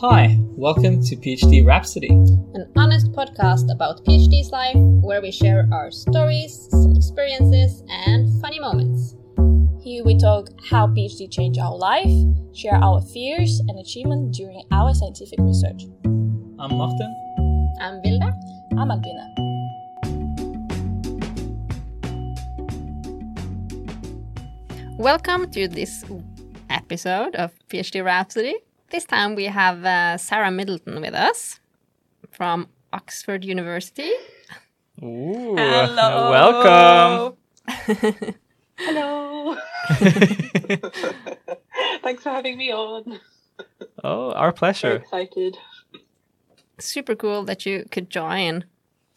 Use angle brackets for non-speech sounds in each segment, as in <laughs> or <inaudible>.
Hi, welcome to PhD Rhapsody. An honest podcast about PhD's life where we share our stories, some experiences, and funny moments. Here we talk how PhD changed our life, share our fears and achievements during our scientific research. I'm Martin. I'm Vilda. I'm Albina. Welcome to this episode of PhD Rhapsody. This time we have uh, Sarah Middleton with us from Oxford University. Ooh, Hello. welcome. <laughs> Hello. <laughs> Thanks for having me on. Oh, our So pleasure. excited. Super cool that you could join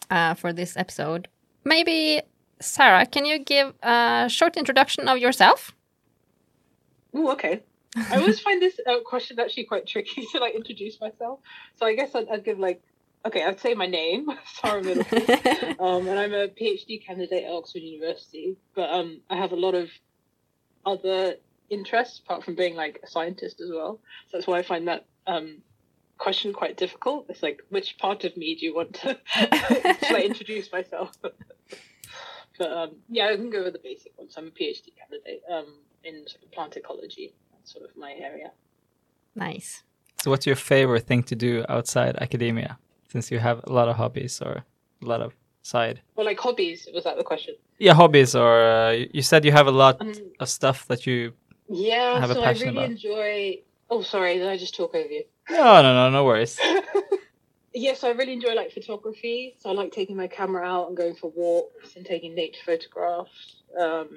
uh, for this episode. Maybe, Sarah, can you give a short introduction of yourself? Ooh, okay. I always find this uh, question actually quite tricky <laughs> to like introduce myself. So I guess I'd, I'd give like, okay, I'd say my name, <laughs> Sarah Middleton, <laughs> um, and I'm a PhD candidate at Oxford University. But um, I have a lot of other interests apart from being like a scientist as well. So that's why I find that um, question quite difficult. It's like, which part of me do you want to, like, introduce myself? but um, yeah, I can go with the basic ones. I'm a PhD candidate um, in sort of plant ecology. That's sort of my area. nice. So, what's your favorite thing to do outside academia? Since you have a lot of hobbies or a lot of side. Well, like hobbies, was that the question? Yeah, hobbies, or uh, you- you said you have a lot Um, of stuff that you. yeah, Have a so I passion really about. enjoy. Oh, sorry, did I just talk over you? No, no, no, no worries. <laughs> yes, I really enjoy like photography. So I like taking my camera out and going for walks and taking nature photographs, um,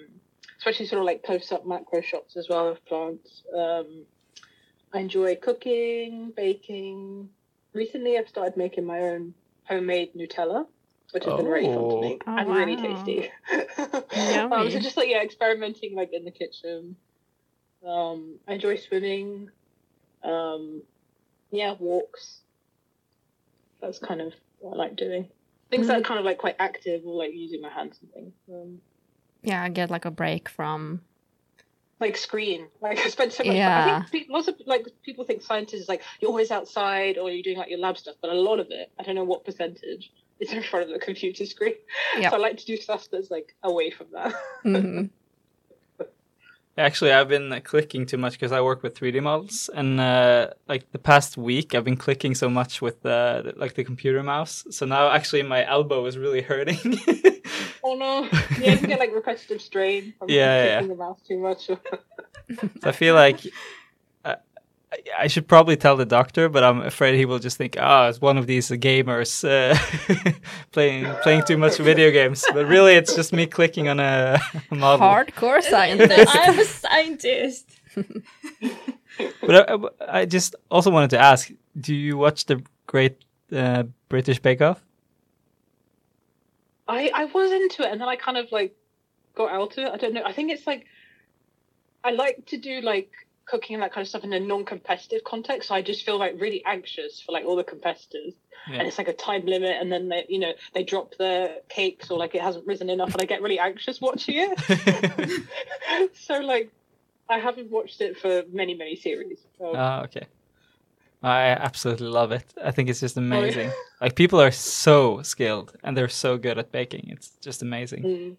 especially sort of like close-up macro shots as well of plants. Um, I enjoy cooking, baking. Recently, I've started making my own homemade Nutella, which has been really fun Oh. to make Oh, and really tasty. Yummy. <laughs> um, so just like yeah, experimenting like in the kitchen. Um, I enjoy swimming. Um, yeah, walks. That's kind of what I like doing. Things that are kind of like quite active or like using my hands and things. Um, Yeah, get like a break from. like screen. Like <laughs> I spend so much. Yeah. I think lots of like people think scientists is like you're always outside or you're doing like your lab stuff, but a lot of it, I don't know what percentage, is in front of the computer screen. <laughs> Yep. So I like to do stuff that's like away from that. <laughs> Mhm. Actually, I've been uh, clicking too much because I work with 3D models, and uh, like the past week, I've been clicking so much with uh, the- like the computer mouse. So now, actually, my elbow is really hurting. Oh no! Yeah, <laughs> you get like repetitive strain from Yeah, yeah. clicking the mouse too much. <laughs> So I feel like I- I should probably tell the doctor, but I'm afraid he will just think, "Oh, it's one of these gamers uh, <laughs> playing playing too much video games." But really, it's just me clicking on a, a <laughs> model. Hardcore scientist. <laughs> I'm a scientist. But I, I just also wanted to ask: Do you watch the Great uh, British Bake Off? I I was into it, and then I kind of like got out of it. I don't know. I think it's like I like to do like cooking and that kind of stuff in a non-competitive context. So I just feel like really anxious for like all the competitors, Yeah. and it's like a time limit, and then they you know they drop their cakes or like it hasn't risen enough, and I get really anxious watching it. <laughs> <laughs> so like I haven't watched it for many many series. So. Oh, okay. I absolutely love it. I think it's just amazing. Like people are so skilled and they're so good at baking. It's just amazing. Mm.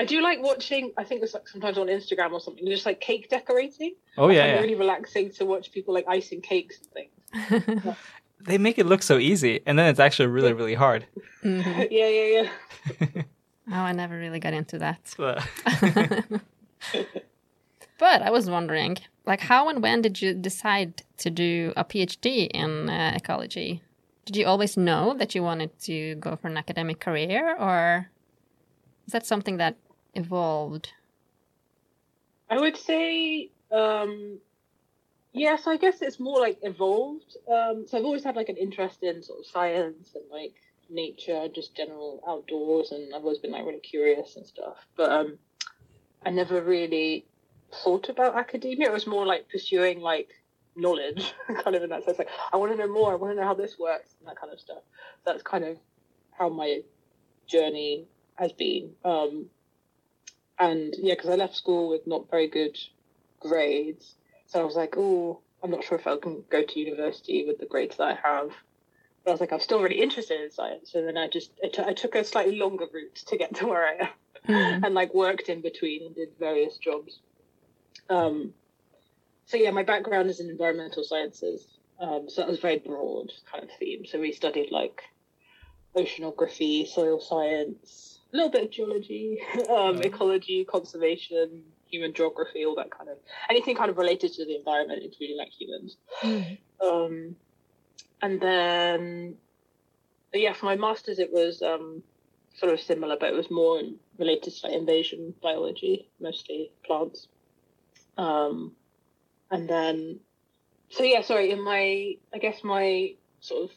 I do like watching. I think it's like sometimes on Instagram or something, just like cake decorating. Oh I yeah, find it yeah. really relaxing to watch people like icing cakes and things. <laughs> They make it look so easy, and then it's actually really, really hard. Mhm. <laughs> yeah, yeah, yeah. <laughs> Oh, I never really got into that. But- But I was wondering, like, how and when did you decide to do a PhD in uh, ecology? Did you always know that you wanted to go for an academic career, or is that something that evolved? I would say, um, yeah. So I guess it's more like evolved. Um, so I've always had like an interest in sort of science and like nature, just general outdoors, and I've always been like really curious and stuff. But um, I never really thought about academia. It was more like pursuing like knowledge, <laughs> kind of in that sense. Like I want to know more. I want to know how this works and that kind of stuff. That's kind of how my journey has been. Um, and yeah, because I left school with not very good grades, so I was like, oh, I'm not sure if I can go to university with the grades that I have. But I was like, I'm still really interested in science. And then I just, I, t- I took a slightly longer route to get to where I am Mm. and like worked in between and did various jobs. Um, so yeah, my background is in environmental sciences. Um, so that was very broad kind of theme. So we studied like oceanography, soil science, a little bit of geology, <laughs> um, ecology, conservation, human geography, all that kind of anything kind of related to the environment, including like humans. Mm. Um, and then, yeah, for my masters, it was um, sort of similar, but it was more related to like invasion biology, mostly plants. Um, and then, so yeah, sorry, in my, I guess my sort of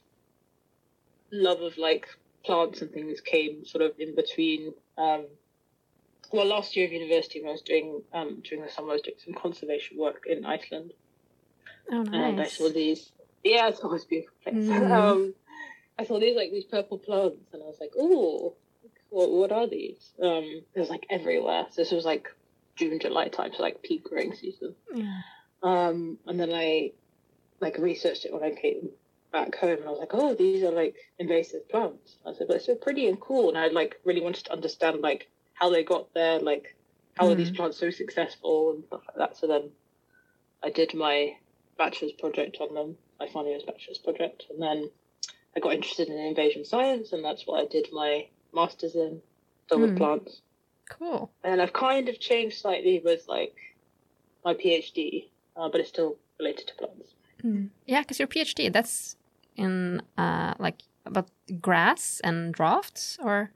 love of like plants and things came sort of in between. Um, well, last year of university, when I was doing um, during the summer, I was doing some conservation work in Iceland Oh, and I saw these. Yeah, it's always beautiful place. Mhm. Um, I saw these like these purple plants, and I was like, "Oh, what, what are these?" Um, it was like everywhere. So this was like June, July time, so like peak growing season. Yeah. Um, and then I like researched it when I came back home, and I was like, "Oh, these are like invasive plants." I said, "But it's so pretty and cool," and I like really wanted to understand like how they got there, like how are these Mhm. plants so successful and stuff like that. So then I did my bachelor's project on them, my final year's bachelor's project, and then I got interested in invasion science, and that's what I did my master's in, done with Mm. plants. Cool. And I've kind of changed slightly with like my PhD, uh, but it's still related to plants. Mm. Yeah, because your PhD, that's in uh, like about grass and drafts, or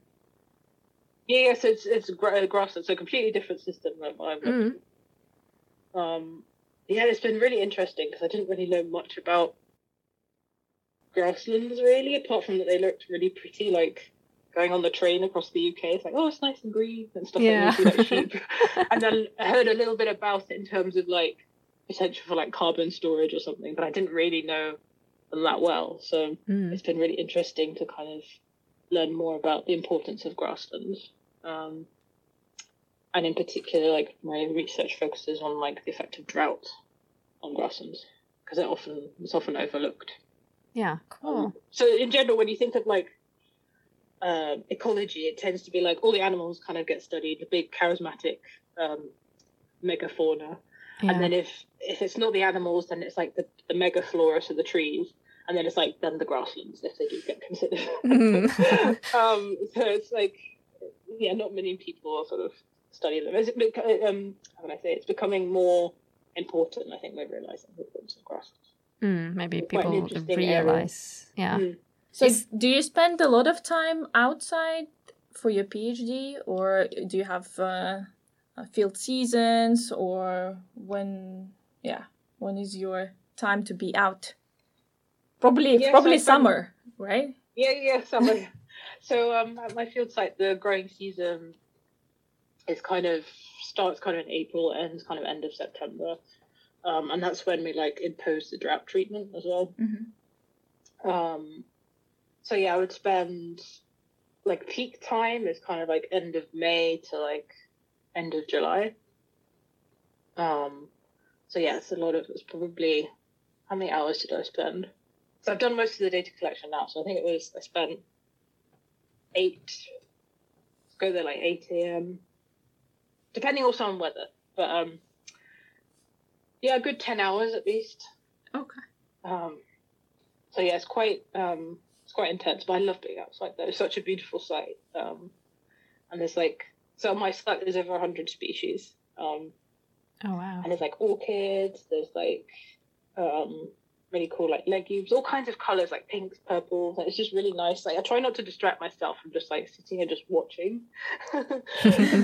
Yeah, yeah, so it's it's gra- grass. It's a completely different system Mm. um, yeah, it's been really interesting because I didn't really know much about grasslands really, apart from that they looked really pretty. Like going on the train across the UK, it's like oh, it's nice and green and stuff Yeah. you see, like sheep. and then I heard a little bit about it in terms of like potential for like carbon storage or something, but I didn't really know them that well. So Mm. it's been really interesting to kind of learn more about the importance of grasslands. Um, and in particular, like my research focuses on like the effect of drought on grasslands because it often it's often overlooked. yeah, cool. Um, so in general, when you think of like uh, ecology, it tends to be like all the animals kind of get studied, the big charismatic um, megafauna, Yeah. and then if if it's not the animals, then it's like the the megaflora, so the trees, and then it's like then the grasslands if they do get considered. Mm. <laughs> um, so it's like yeah, not many people sort of study them. Is it bec- um, how can I say? It's becoming more important. I think we're realizing the importance of grasslands. Mm, maybe Quite an people interesting area. realize. Yeah. Mm. So, Is- do you spend a lot of time outside for your PhD, or do you have uh, field seasons, or when? Yeah, when is your time to be out? Probably, probably summer, right? Yeah, yeah, <laughs> summer. so um, at my field site, the growing season is kind of starts kind of in April, ends kind of end of September, um, and that's when we like impose the drought treatment as well. Mhm. Um, so yeah, I would spend like peak time is kind of like end of May to like end of July. Um, so yeah, it's a lot of it's probably how many hours did I spend? So I've done most of the data collection now. So I think it was I spent eight go there like eight a.m. depending also on weather, but um, yeah, a good ten hours at least. Okay. Um, so yeah, it's quite um, it's quite intense, but I love being outside there. It's such a beautiful site, um, and there's like so my site there's over hundred species, um, Oh wow. and there's like orchids, there's like um, really cool like legumes, all kinds of colors like pinks, purples. and It's just really nice. Like I try not to distract myself from just like sitting and just watching the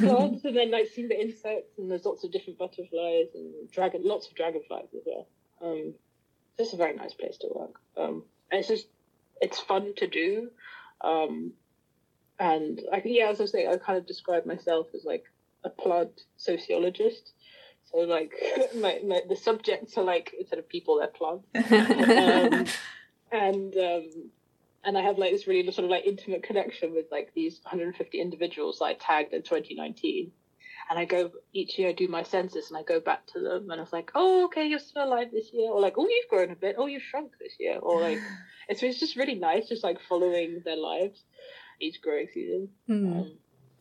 plants, and then like seeing the insects, and there's lots of different butterflies and dragon, lots of dragonflies as well. Um, it's just a very nice place to work. Um, and it's just it's fun to do. Um, and I think yeah, as I was saying, I kind of describe myself as like a plant sociologist. So like <laughs> my, my the subjects are like instead of people, they're plants. <laughs> Um, <laughs> and um, and I have like this really sort of like intimate connection with like these 150 individuals I tagged in 2019. and I go each year I do my census and I go back to them and I was like, oh okay, you're still alive this year, or like, oh you've grown a bit, oh you've shrunk this year, or like it's it's just really nice, just like following their lives each growing season. Hmm. Um,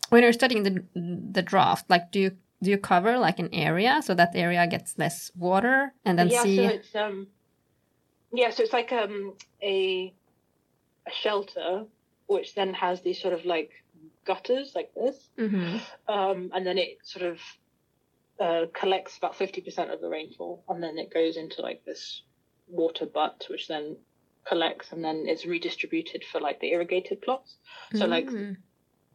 When you're studying the the draft, like do you do you cover like an area so that area gets less water and then yeah, see? so it's um, yeah, so it's like um a a shelter which then has these sort of like gutters like this, Mhm. um, and then it sort of uh, collects about fifty percent of the rainfall, and then it goes into like this water butt, which then collects, and then it's redistributed for like the irrigated plots. So like Mm.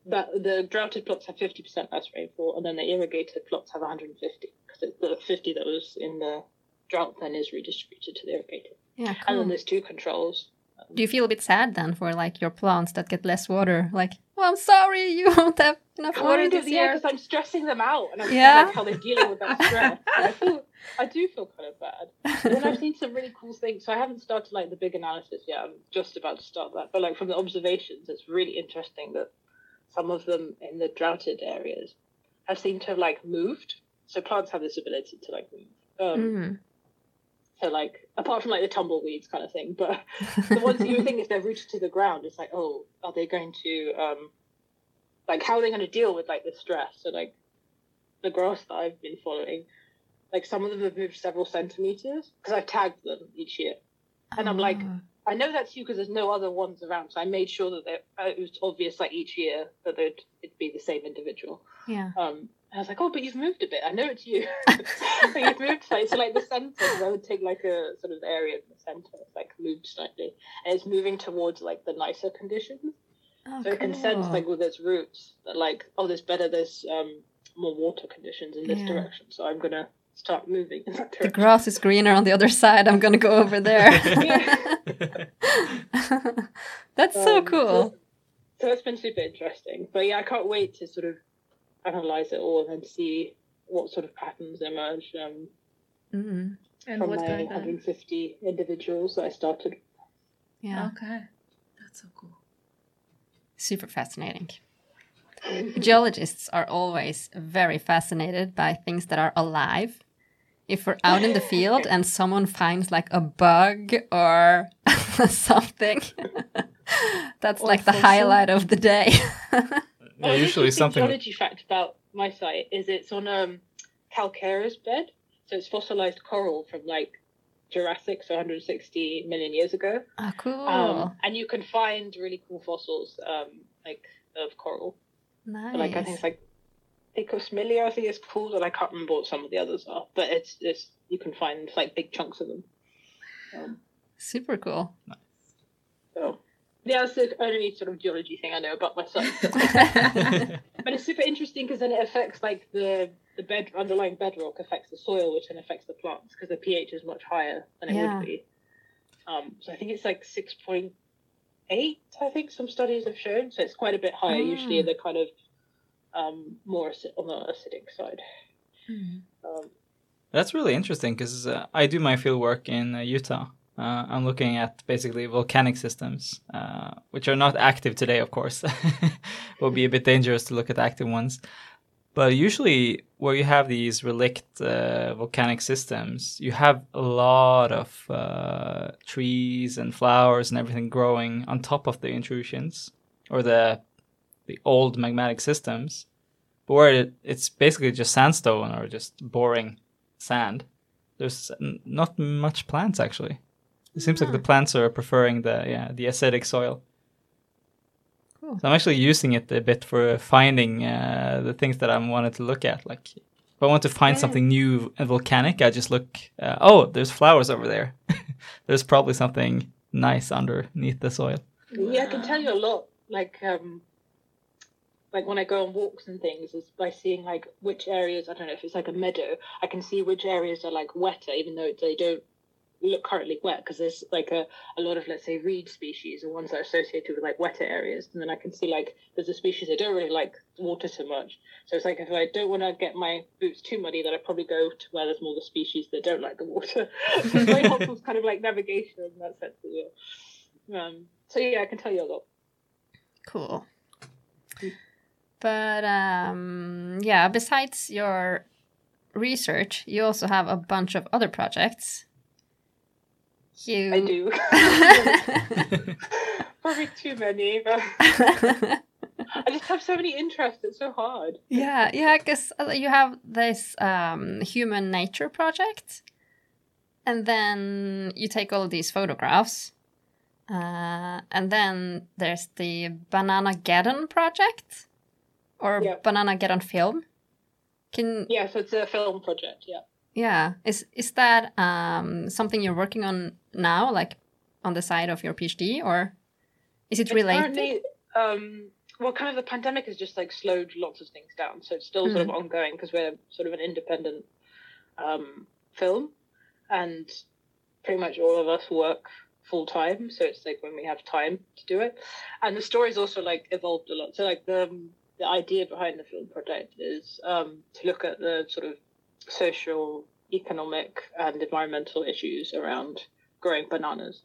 that the droughted plots have 50% less rainfall and then the irrigated plots have 150 because the 50 that was in the drought then is redistributed to the irrigated Yeah, and then there's two controls Do you feel a bit sad then for like your plants that get less water? Like, well, I'm sorry, <laughs> you won't have enough water this of yeah year. because i'm stressing them out and i'm Yeah. yeah. like how they're dealing with that stress <laughs> I feel i do feel kind of bad and then i've seen some really cool things so i haven't started like the big analysis yet i'm just about to start that but like from the observations it's really interesting that some of them in the droughted areas have seemed to have like moved so plants have this ability to like move um, Mm. So like apart from like the tumbleweeds kind of thing, but <laughs> the ones you would think if they're rooted to the ground, it's like, oh, are they going to um like how are they going to deal with like the stress? So like the grass that I've been following, like some of them have moved several centimeters because I've tagged them each year, and I'm like, Oh. I know that's you because there's no other ones around, so I made sure that uh, it was obvious like each year that they'd it'd be the same individual. yeah. Um, I was like, oh, but you've moved a bit. I know it's you. <laughs> but you've moved slightly. So, like, the center, I would take, like, a sort of area in the centre, like, moved slightly. And it's moving towards, like, the nicer conditions. Oh, so it can sense, like, with its roots that, like, oh, there's better, there's um, more water conditions in this Yeah. direction. So I'm going to start moving in that the grass is greener on the other side. I'm gonna go over there. <laughs> <laughs> That's so Um, cool. So it's been super interesting. But yeah, I can't wait to sort of analyze it all and see what sort of patterns emerge um, Mm. And from what my kind of 150 individuals that I started Yeah, Okay. That's so cool. super fascinating. Geologists are always very fascinated by things that are alive. If we're out in the field <laughs> and someone finds like a bug or <laughs> something, <laughs> that's Or like the highlight of the day. Yeah, usually something. geology fact about my site is it's on um calcareous bed, so it's fossilized coral from like Jurassic, so 160 million years ago. oh, cool. Um, and you can find really cool fossils um like of coral. nice. But, like I think it's like Picosmilia, I think it's called, and I can't remember what some of the others are. But it's it's you can find like big chunks of them. Um, super cool. so yeah, that's the only sort of geology thing I know about myself. <laughs> <laughs> But it's super interesting because then it affects like the the bed underlying bedrock affects the soil, which then affects the plants because the pH is much higher than it Yeah. would be. Um, so I think it's like six point eight. I think some studies have shown. So it's quite a bit higher. Ah. Usually the kind of um, more acid, on the acidic side. Mm. Um, That's really interesting because uh, I do my field work in uh, Utah. Uh, I'm looking at basically volcanic systems, uh, which are not active today, of course. <laughs> Will be a bit dangerous to look at active ones. But usually, where you have these relict uh, volcanic systems, you have a lot of uh, trees and flowers and everything growing on top of the intrusions or the the old magmatic systems. But where it, it's basically just sandstone or just boring sand. There's n- not much plants actually. It seems like the plants are preferring the yeah the acidic soil. Cool. So I'm actually using it a bit for finding uh, the things that I wanted to look at. Like if I want to find Yeah. something new and volcanic, I just look. Uh, oh, there's flowers over there. <laughs> there's probably something nice underneath the soil. Yeah, I can tell you a lot. Like, um, like when I go on walks and things, is by seeing like which areas. I don't know if it's like a meadow. I can see which areas are like wetter, even though they don't look currently wet, because there's like a, a lot of let's say reed species or ones that are associated with like wetter areas, and then I can see like there's a species that don't really like water so much. So it's like if I don't want to get my boots too muddy, then I probably go to where there's more the species that don't like the water. <laughs> so it's very <laughs> helpful, kind of like navigation in that sense as well. Um, so yeah, I can tell you a lot. Cool. But um, yeah, besides your research, you also have a bunch of other projects. You... I do. <laughs> <laughs> Probably too many, but I just have so many interests. It's so hard. yeah, yeah, because you have this um, human nature project, and then you take all of these photographs, uh, and then there's the Banana Geddon project, or Yep. Banana Geddon film. Can Yeah, so it's a film project. Yeah. Yeah, is is that um, something you're working on now, like on the side of your PhD, or is it It's related? um, well, kind of the pandemic has just like slowed lots of things down, so it's still sort of ongoing because we're sort of an independent um, film, and pretty much all of us work full time. So it's like when we have time to do it, and the story's also like evolved a lot. So like the the idea behind the film project is um, to look at the sort of social, economic, and environmental issues around growing bananas.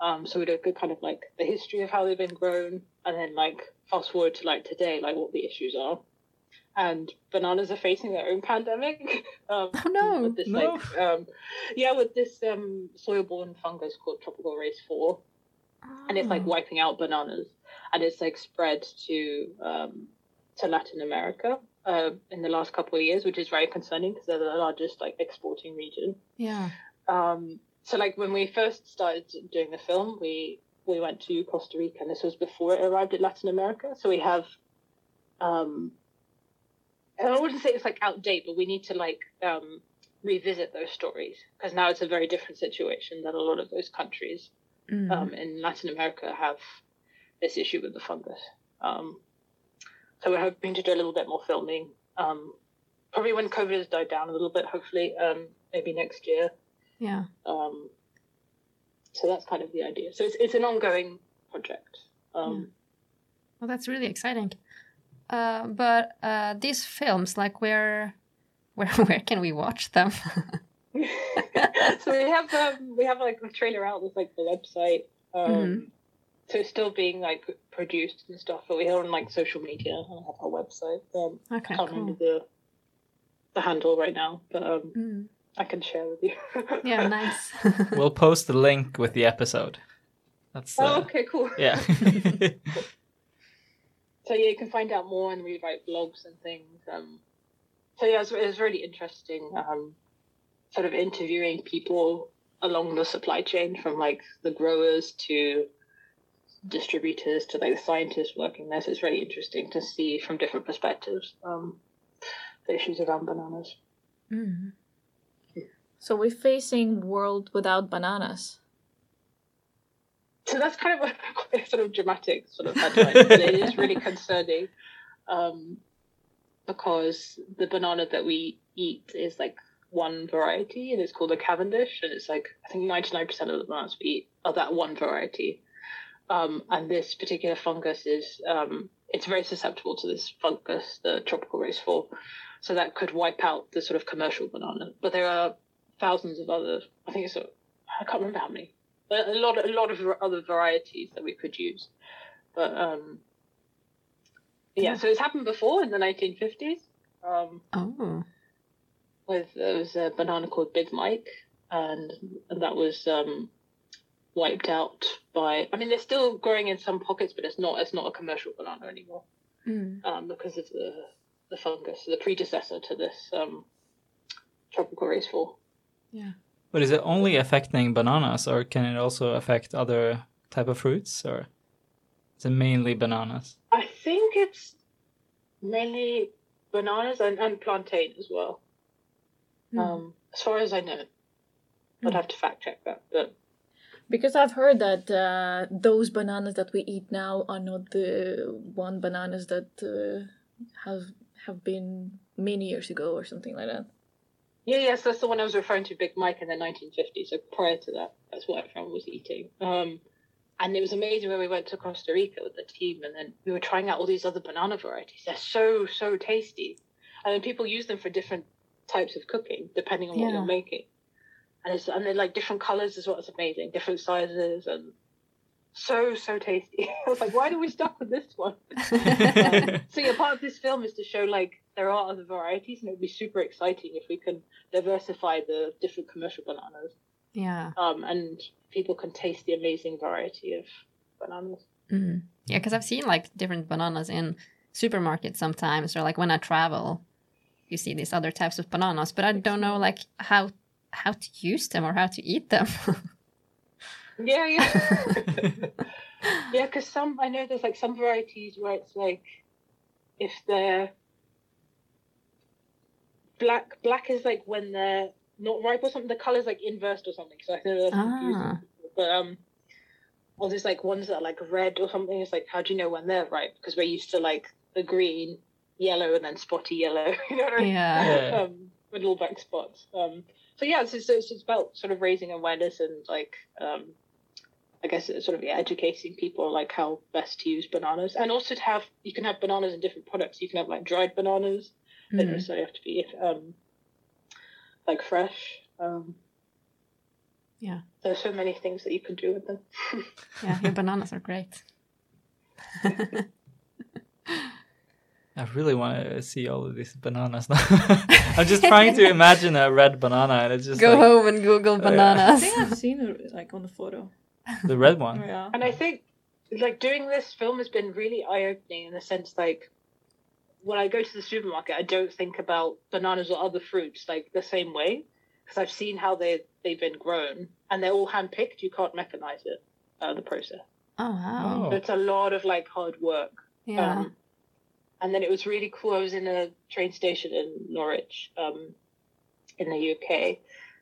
Um, so we look at kind of like the history of how they've been grown, and then like fast forward to like today, like what the issues are. And bananas are facing their own pandemic. <laughs> um, Oh, no. With this No. like, um, yeah, with this um, soil-borne fungus called tropical race four, and it's like Oh. wiping out bananas, and it's like spread to um, to Latin America uh, in the last couple of years, which is very concerning because they're the largest like exporting region yeah. um, so like when we first started doing the film, we we went to Costa Rica, and this was before it arrived at Latin America. So we have, um, I wouldn't say it's like outdated, but we need to like um, revisit those stories because now it's a very different situation that a lot of those countries Mm. um, in Latin America have this issue with the fungus. Um, so we're hoping to do a little bit more filming. Um, probably when COVID has died down a little bit, hopefully, um, maybe next year. yeah. Um, so that's kind of the idea. So it's, it's an ongoing project. Um, Well, that's really exciting. Uh, but uh, these films, like where, <laughs> where, where can we watch them? <laughs> <laughs> so we have um, we have like a trailer out with like the website. Um, Mhm. So it's still being like produced and stuff, but we are on like social media and have our website. Um, okay, I can't cool. remember the the handle right now, but um, Mm. I can share with you. <laughs> Yeah, nice. <laughs> <laughs> We'll post the link with the episode. That's oh, uh, okay, cool. yeah. So yeah, you can find out more and we write blogs and things. Um, so yeah, it was, it was really interesting. Um, sort of interviewing people along the supply chain, from like the growers to distributors to like the scientists working there. So it's really interesting to see from different perspectives um, the issues around bananas. Mm. So we're facing world without bananas. So that's kind of a, <laughs> quite a sort of dramatic sort of headline, but it is really <laughs> concerning um, because the banana that we eat is like one variety and it's called a Cavendish, and it's like I think 99% of the bananas we eat are that one variety. Um, and this particular fungus is um, it's very susceptible to this fungus, the tropical race 4. So that could wipe out the sort of commercial banana. But there are thousands of other, I think it's, a, I can't remember how many, but a lot, a lot of other varieties that we could use. But um, yeah, so it's happened before in the 1950s. Um, Oh. with there was a banana called Big Mike, and, and that was um, wiped out by. I mean, they're still growing in some pockets, but it's not it's not a commercial banana anymore Mm. um, because of the the fungus, the predecessor to this um, tropical race four. but is it only affecting bananas, or can it also affect other type of fruits, or is it mainly bananas? I think it's mainly bananas and, and plantain as well. Mm. Um, as far as I know, I'd Mm. have to fact check that, but Because I've heard that uh, those bananas that we eat now are not the one bananas that uh, have have been many years ago or something like that. Yeah, yes, that's the one I was referring to, Big Mike in the 1950s. So prior to that, that's what everyone was eating. Um, and it was amazing when we went to Costa Rica with the team, and then we were trying out all these other banana varieties. They're so so tasty, and then people use them for different types of cooking depending on what Yeah. you're making. And it's and they're like different colors as well. It's amazing, different sizes, and so so tasty. <laughs> I was like, why do we stuck with this one? Um, <laughs> so yeah, part of this film is to show like there are other varieties, and it would be super exciting if we can diversify the different commercial bananas, yeah. um, and people can taste the amazing variety of bananas. Mm. Yeah, because I've seen like different bananas in supermarkets sometimes, or like when I travel, you see these other types of bananas, but I don't know like how how to use them or how to eat them. <laughs> Yeah, yeah. <laughs> yeah, because some I know there's like some varieties where it's like if they're black, black is like when they're not ripe or something. The color's like inversed or something. So I know that's confusing. Ah. But um, or there's like ones that are like red or something. It's like how do you know when they're ripe? Because we're used to like the green, yellow, and then spotty yellow. <laughs> you know what I mean? yeah. Yeah. um, with little black spots. Um, so yeah, it's, it's, it's about sort of raising awareness and like, um, I guess it's sort of yeah, educating people like how best to use bananas, and also to have you can have bananas in different products. You can have like dried bananas; they don't Mm. necessarily have to be um, like fresh. Um, Yeah. there's so many things that you can do with them. <laughs> Yeah, your bananas are great. <laughs> I really want to see all of these bananas now. <laughs> I'm just trying to imagine a red banana, and it's just Go like home and Google yeah. I think I've seen it like on the photo. the red one. Yeah. And I think like doing this film has been really eye opening in the sense like when I go to the supermarket, I don't think about bananas or other fruits like the same way because I've seen how they they've been grown and they're all hand picked. You can't mechanize it, uh, the process. Oh wow. Oh. So it's a lot of like hard work. Yeah. Um, and then it was really cool. I was in a train station in Norwich, um, in the UK,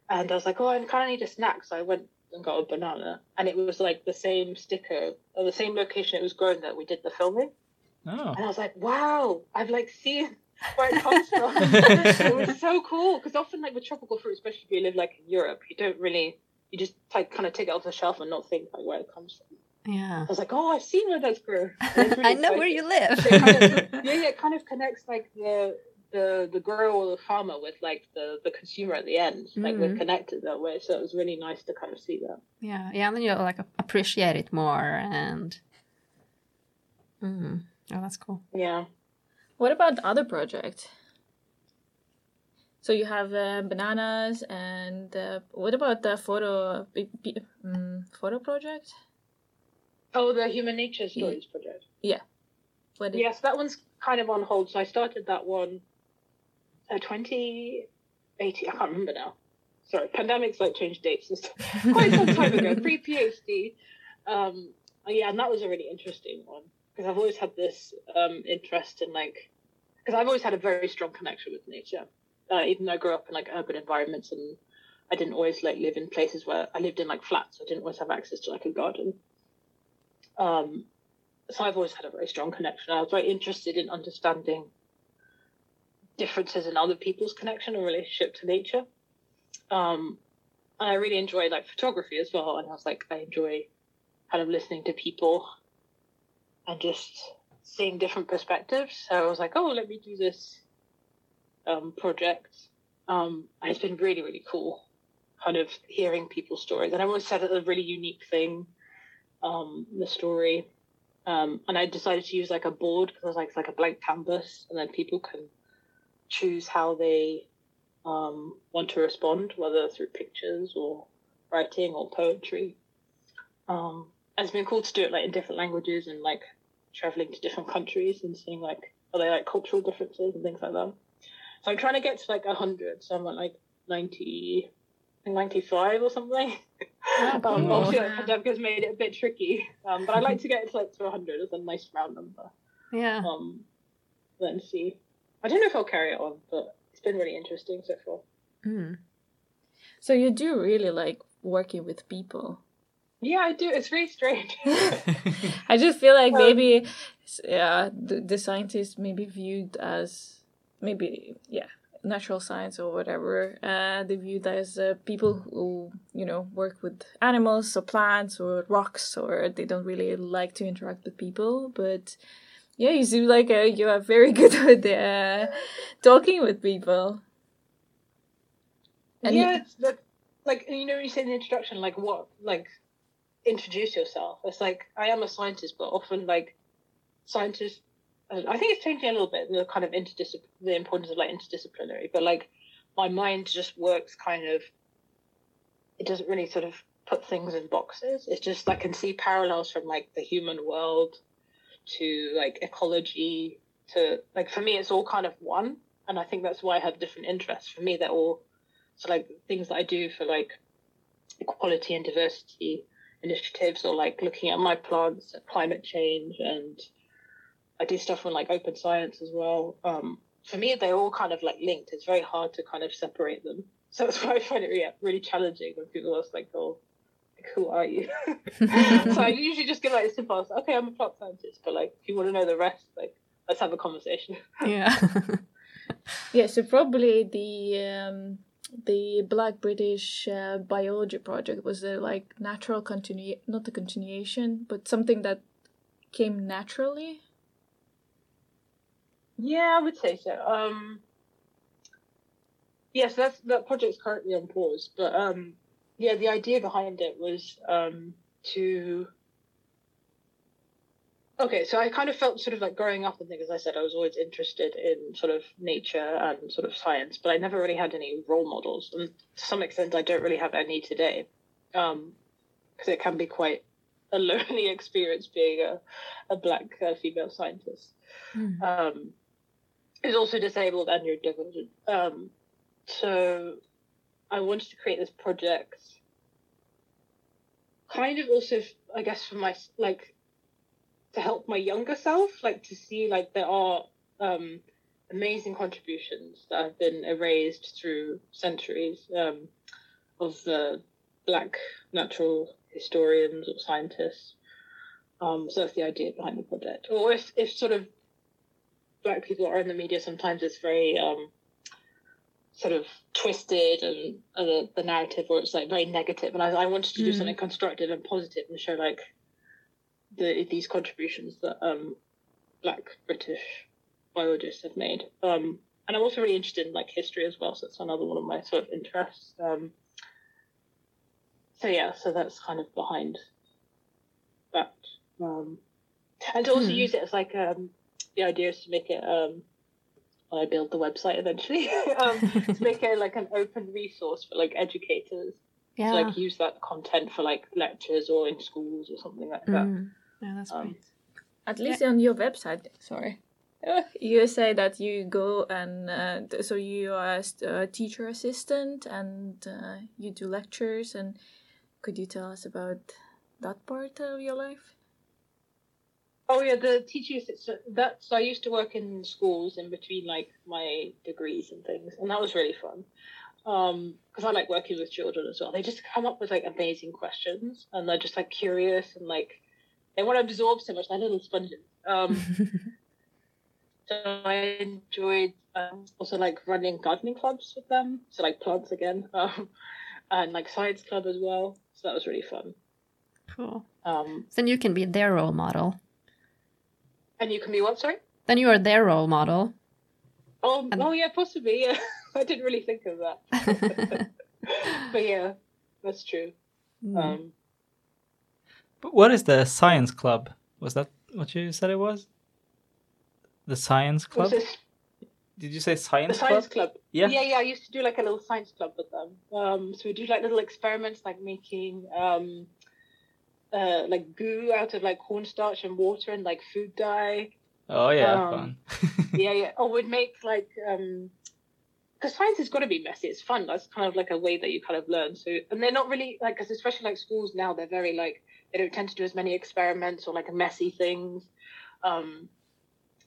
and I was like, "Oh, I kind of need a snack." So I went and got a banana, and it was like the same sticker or the same location it was grown that we did the filming. Oh. And I was like, "Wow, I've like seen where it comes from." it was so cool because often, like with tropical fruit, especially if you live like in Europe, you don't really you just like kind of take it off the shelf and not think like where it comes from. Yeah. I was like, "Oh, I've seen where that's grown." And it's really I know where you live. Kind of- <laughs> yeah, yeah, it kind of connects like the the the grower or the farmer with like the the consumer at the end. Like we're Mhm. connected that way. So it was really nice to kind of see that. yeah, yeah, and then you like appreciate it more and. Mm. Oh, that's cool. Yeah. What about the other project? So you have uh, bananas, and uh, what about the photo b- b- um, photo project? Oh, the Human Nature Stories project. What Yes, that one's kind of on hold. So I started that one, uh, 2018. I can't remember now. Sorry, pandemics like changed dates and stuff. <laughs> Quite some time ago, pre PhD. Um, yeah, and that was a really interesting one because I've always had this um, interest in like, because I've always had a very strong connection with nature, uh, even though I grew up in like urban environments and I didn't always like live in places where I lived in like flats. I didn't always have access to like a garden. Um, so I've always had a very strong connection. I was very interested in understanding differences in other people's connection and relationship to nature. Um, and I really enjoy like photography as well. And I was like, I enjoy kind of listening to people and just seeing different perspectives. So I was like, oh, let me do this um, project. Um, and it's been really, really cool kind of hearing people's stories. And I always said it's a really unique thing, um, the story. Um, and I decided to use like a board because like, it's like a blank canvas, and then people can choose how they um, want to respond, whether through pictures or writing or poetry. Um, and it's been cool to do it like in different languages and like traveling to different countries and seeing like are they like cultural differences and things like that. So I'm trying to get to like hundred, so I'm at like 90, I think 95 or something. um, obviously, like, pandemic has made it a bit tricky, um, but I'd like to get it to like to 100 as a nice round number. Yeah. Um, then see. I don't know if I'll carry it on, but it's been really interesting so far. Mm. So you do really like working with people. Yeah, I do. It's really strange. <laughs> I just feel like Um, maybe, yeah, the, the scientists may be viewed as maybe yeah natural science or whatever. Uh, they viewed as uh, people who you know work with animals or plants or rocks or they don't really like to interact with people. But yeah, you seem like uh, you are very <laughs> good with uh, talking with people. And yeah, it's the, like you know, when you say in the introduction, like what, like introduce yourself. It's like I am a scientist, but often like scientists. I think it's changing a little bit the kind of interdisciplinary, the importance of like interdisciplinary, but like my mind just works kind of. It doesn't really sort of put things in boxes. It's just I can see parallels from like the human world to like ecology to like for me it's all kind of one, and I think that's why I have different interests. For me, they're all so like things that I do for like equality and diversity initiatives or like looking at my plants climate change and I do stuff on like open science as well. Um, for me, they're all kind of like linked. It's very hard to kind of separate them. <laughs> So that's why I find it really, really challenging when people ask like, "Oh, like, who are you?" <laughs> <laughs> so I usually just give like a simple answer. Okay, I'm a plant scientist, but like if you want to know the rest, like let's have a conversation. yeah. yeah. So probably the um, the Black British uh, Biology Project was a like natural continue, not a continuation, but something that came naturally. Yeah, I would say so. Um, yes, that's that project's currently on pause, but um, yeah, the idea behind it was um, to Okay, so I kind of felt sort of like growing up and things. As I said, I was always interested in sort of nature and sort of science, but I never really had any role models, and to some extent, I don't really have any today, because um, it can be quite a <laughs> lonely experience being a, a black uh, female scientist. Mm. Um, who's also disabled and neurodivergent. Um, so I wanted to create this project, kind of also, I guess, for my like to help my younger self, like to see like there are um, amazing contributions that have been erased through centuries um, of the black natural historians or scientists. Um, so that's the idea behind the project. Or if, if sort of black people are in the media, sometimes it's very um, sort of twisted and uh, the, the narrative, or it's like very negative. And I, I wanted to do mm. something constructive and positive and show like the these contributions that um, Black British biologists have made. Um, and I'm also really interested in like history as well, so it's another one of my sort of interests. Um, so yeah, so that's kind of behind that. Um, and to also hmm. use it as like um, the idea is to make it um, when I build the website eventually <laughs> um, to <laughs> make it like an open resource for like educators yeah. to like use that content for like lectures or in schools or something like that. Mm. Yeah, that's um, great. At least yeah. on your website, sorry. <laughs> You say that you go and uh, so you are a teacher assistant and uh, you do lectures. And could you tell us about that part of your life? Oh yeah, the teaching assistant. That's I used to work in schools in between like my degrees and things, and that was really fun because um, I like working with children as well. They just come up with like amazing questions, and they're just like curious and like they want to absorb so much. They're little sponges. Um, <laughs> so I enjoyed um, also like running gardening clubs with them. So like plants again, <laughs> um, and like science club as well. So that was really fun. Cool. Um, then you can be their role model. And you can be what? Sorry. Then you are their role model. Oh, and... oh yeah, possibly. Yeah, <laughs> I didn't really think of that. <laughs> but yeah, that's true. Mm. Um, but what is the science club? Was that what you said it was? The science club? Did you say science? The science club? club? Yeah. Yeah, yeah. I used to do like a little science club with them. Um, so we do like little experiments, like making um, uh, like goo out of like cornstarch and water and like food dye. Oh yeah, um, fun. <laughs> yeah, yeah. Or we'd make like um, because science has got to be messy. It's fun. That's kind of like a way that you kind of learn. So, and they're not really like, because especially like schools now, they're very like they don't tend to do as many experiments or like messy things. Um,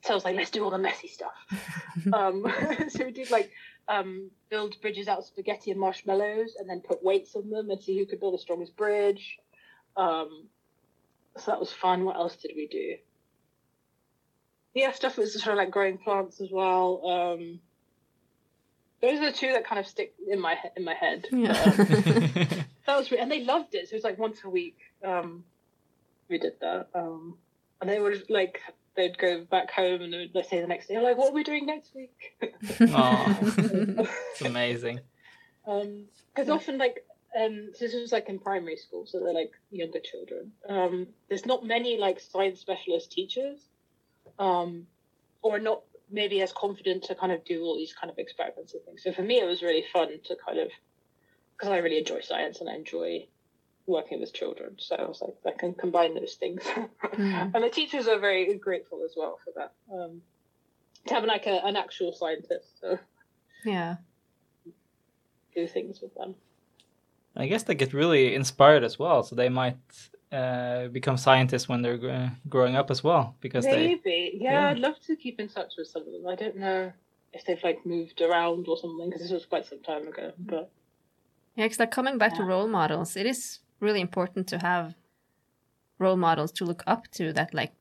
so I was like, let's do all the messy stuff. <laughs> um, <laughs> so we did like um, build bridges out of spaghetti and marshmallows, and then put weights on them and see who could build the strongest bridge. Um, so that was fun. What else did we do? Yeah, stuff was sort of like growing plants as well. Um, those are the two that kind of stick in my in my head. Yeah. Um, <laughs> that was and they loved it. So it was like once a week. Um, we did that, um, and they would like they'd go back home and they would say the next day, like, "What are we doing next week?" oh, <laughs> it's amazing. Because um, often, like, um, so this was like in primary school, so they're like younger children. Um, there's not many like science specialist teachers, um, or not maybe as confident to kind of do all these kind of experiments and things. So for me, it was really fun to kind of because I really enjoy science and I enjoy working with children. So I was like, I can combine those things. Mm. <laughs> and the teachers are very grateful as well for that. Um, to have like a, an actual scientist to Yeah. do things with them. I guess they get really inspired as well, so they might uh, become scientists when they're gr- growing up as well because they. Maybe, yeah, yeah. I'd love to keep in touch with some of them. I don't know if they've like moved around or something because this was quite some time ago. But Yeah, because like coming back to role models, it is really important to have role models to look up to that like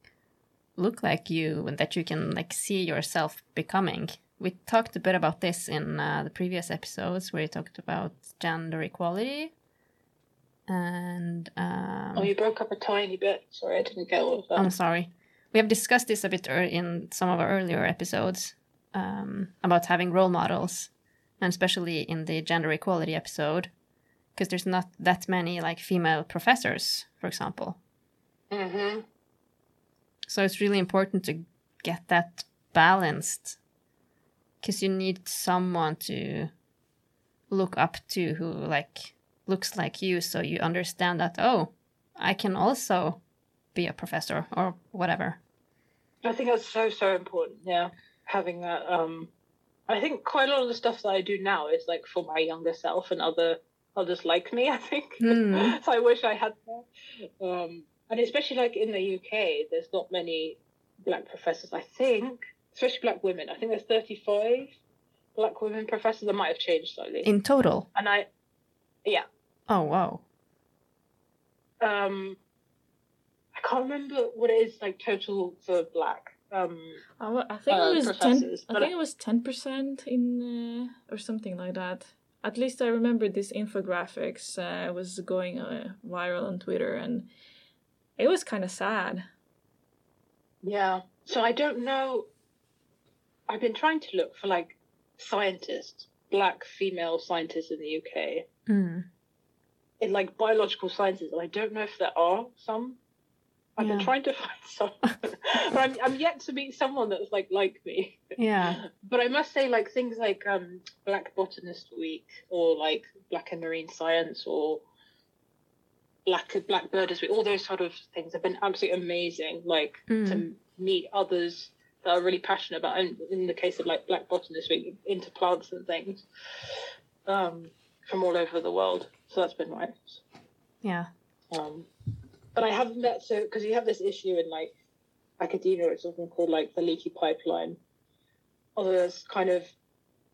look like you and that you can like see yourself becoming. We talked a bit about this in uh, the previous episodes where we talked about gender equality and um, oh, you broke up a tiny bit. Sorry, I didn't get all of that. I'm sorry. We have discussed this a bit ear- in some of our earlier episodes um, about having role models, and especially in the gender equality episode, because there's not that many like female professors, for example. mm-hmm. So it's really important to get that balanced, because you need someone to look up to who like looks like you, so you understand that oh, I can also be a professor or whatever. I think that's so so important. Yeah, having that. Um, I think quite a lot of the stuff that I do now is like for my younger self and other others like me. <laughs> I think. Hmm. so I wish I had that. Um, and especially like in the UK, there's not many black professors. I think, especially black women. I think there's 35 black women professors. That might have changed slightly. In total. and I, yeah. Oh wow. Um, I can't remember what it is like total for black. Um, I, I think Uh, it was ten. I think I, it was ten percent in uh, or something like that. At least I remember this infographics uh, was going uh, viral on Twitter, and it was kind of sad. Yeah. So I don't know. I've been trying to look for like scientists, black female scientists in the UK Mm. in like biological sciences, and I don't know if there are some. I've been trying to <laughs> find some, but I'm I'm yet to meet someone that's like like me. Yeah. But I must say, like things like um, Black Botanist Week or like Black in Marine Science or Black Black Birders Week, all those sort of things have been absolutely amazing. Like Mm. to meet others that are really passionate about, and in the case of like Black Botanist Week, into plants and things um, from all over the world. So that's been nice. Yeah. Um, but I haven't met so because you have this issue in like academia, it's often called like the leaky pipeline. Although there's kind of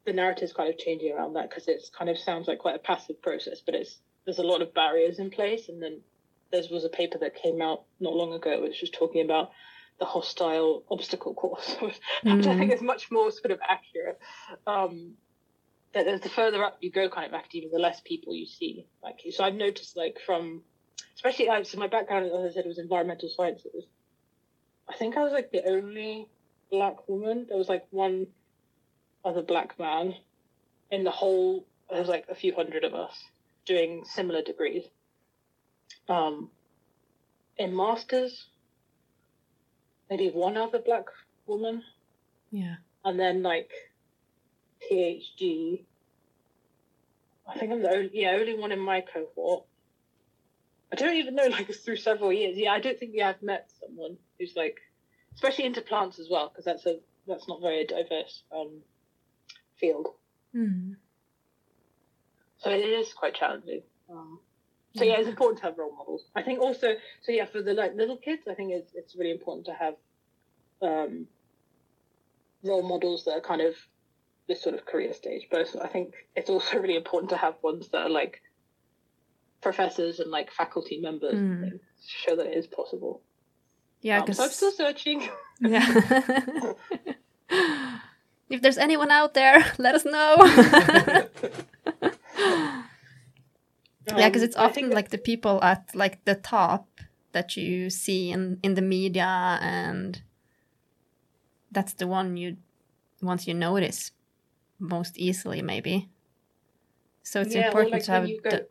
the narrative's kind of changing around that because it's kind of sounds like quite a passive process, but it's there's a lot of barriers in place. And then there was a paper that came out not long ago which was talking about the hostile obstacle course, which <laughs> I think is much more sort of accurate. Um, that as the further up you go, kind of academia, the less people you see like you. So I've noticed like from especially uh, so my background, as I said, was environmental sciences. I think I was like the only black woman. There was like one other black man in the whole. There was like a few hundred of us doing similar degrees. Um, in masters, maybe one other black woman, Yeah. and then like PhD. I think I'm the only, yeah, only one in my cohort. I don't even know, like, through several years. Yeah, I don't think we have met someone who's like, especially into plants as well, because that's a that's not very diverse um, field. Mm. So it is quite challenging. Um, so yeah, it's important to have role models. I think also, so yeah, for the like little kids, I think it's it's really important to have um, role models that are kind of this sort of career stage. But I think it's also <laughs> really important to have ones that are like professors and like faculty members Mm. to show that it is possible. Yeah, Um, because so I'm still searching. <laughs> yeah. <laughs> if there's anyone out there, let us know. Yeah, because it's often like the people at like the top that you see in in the media, and that's the one you once you notice most easily, maybe. So it's Yeah, or important like to have when you go-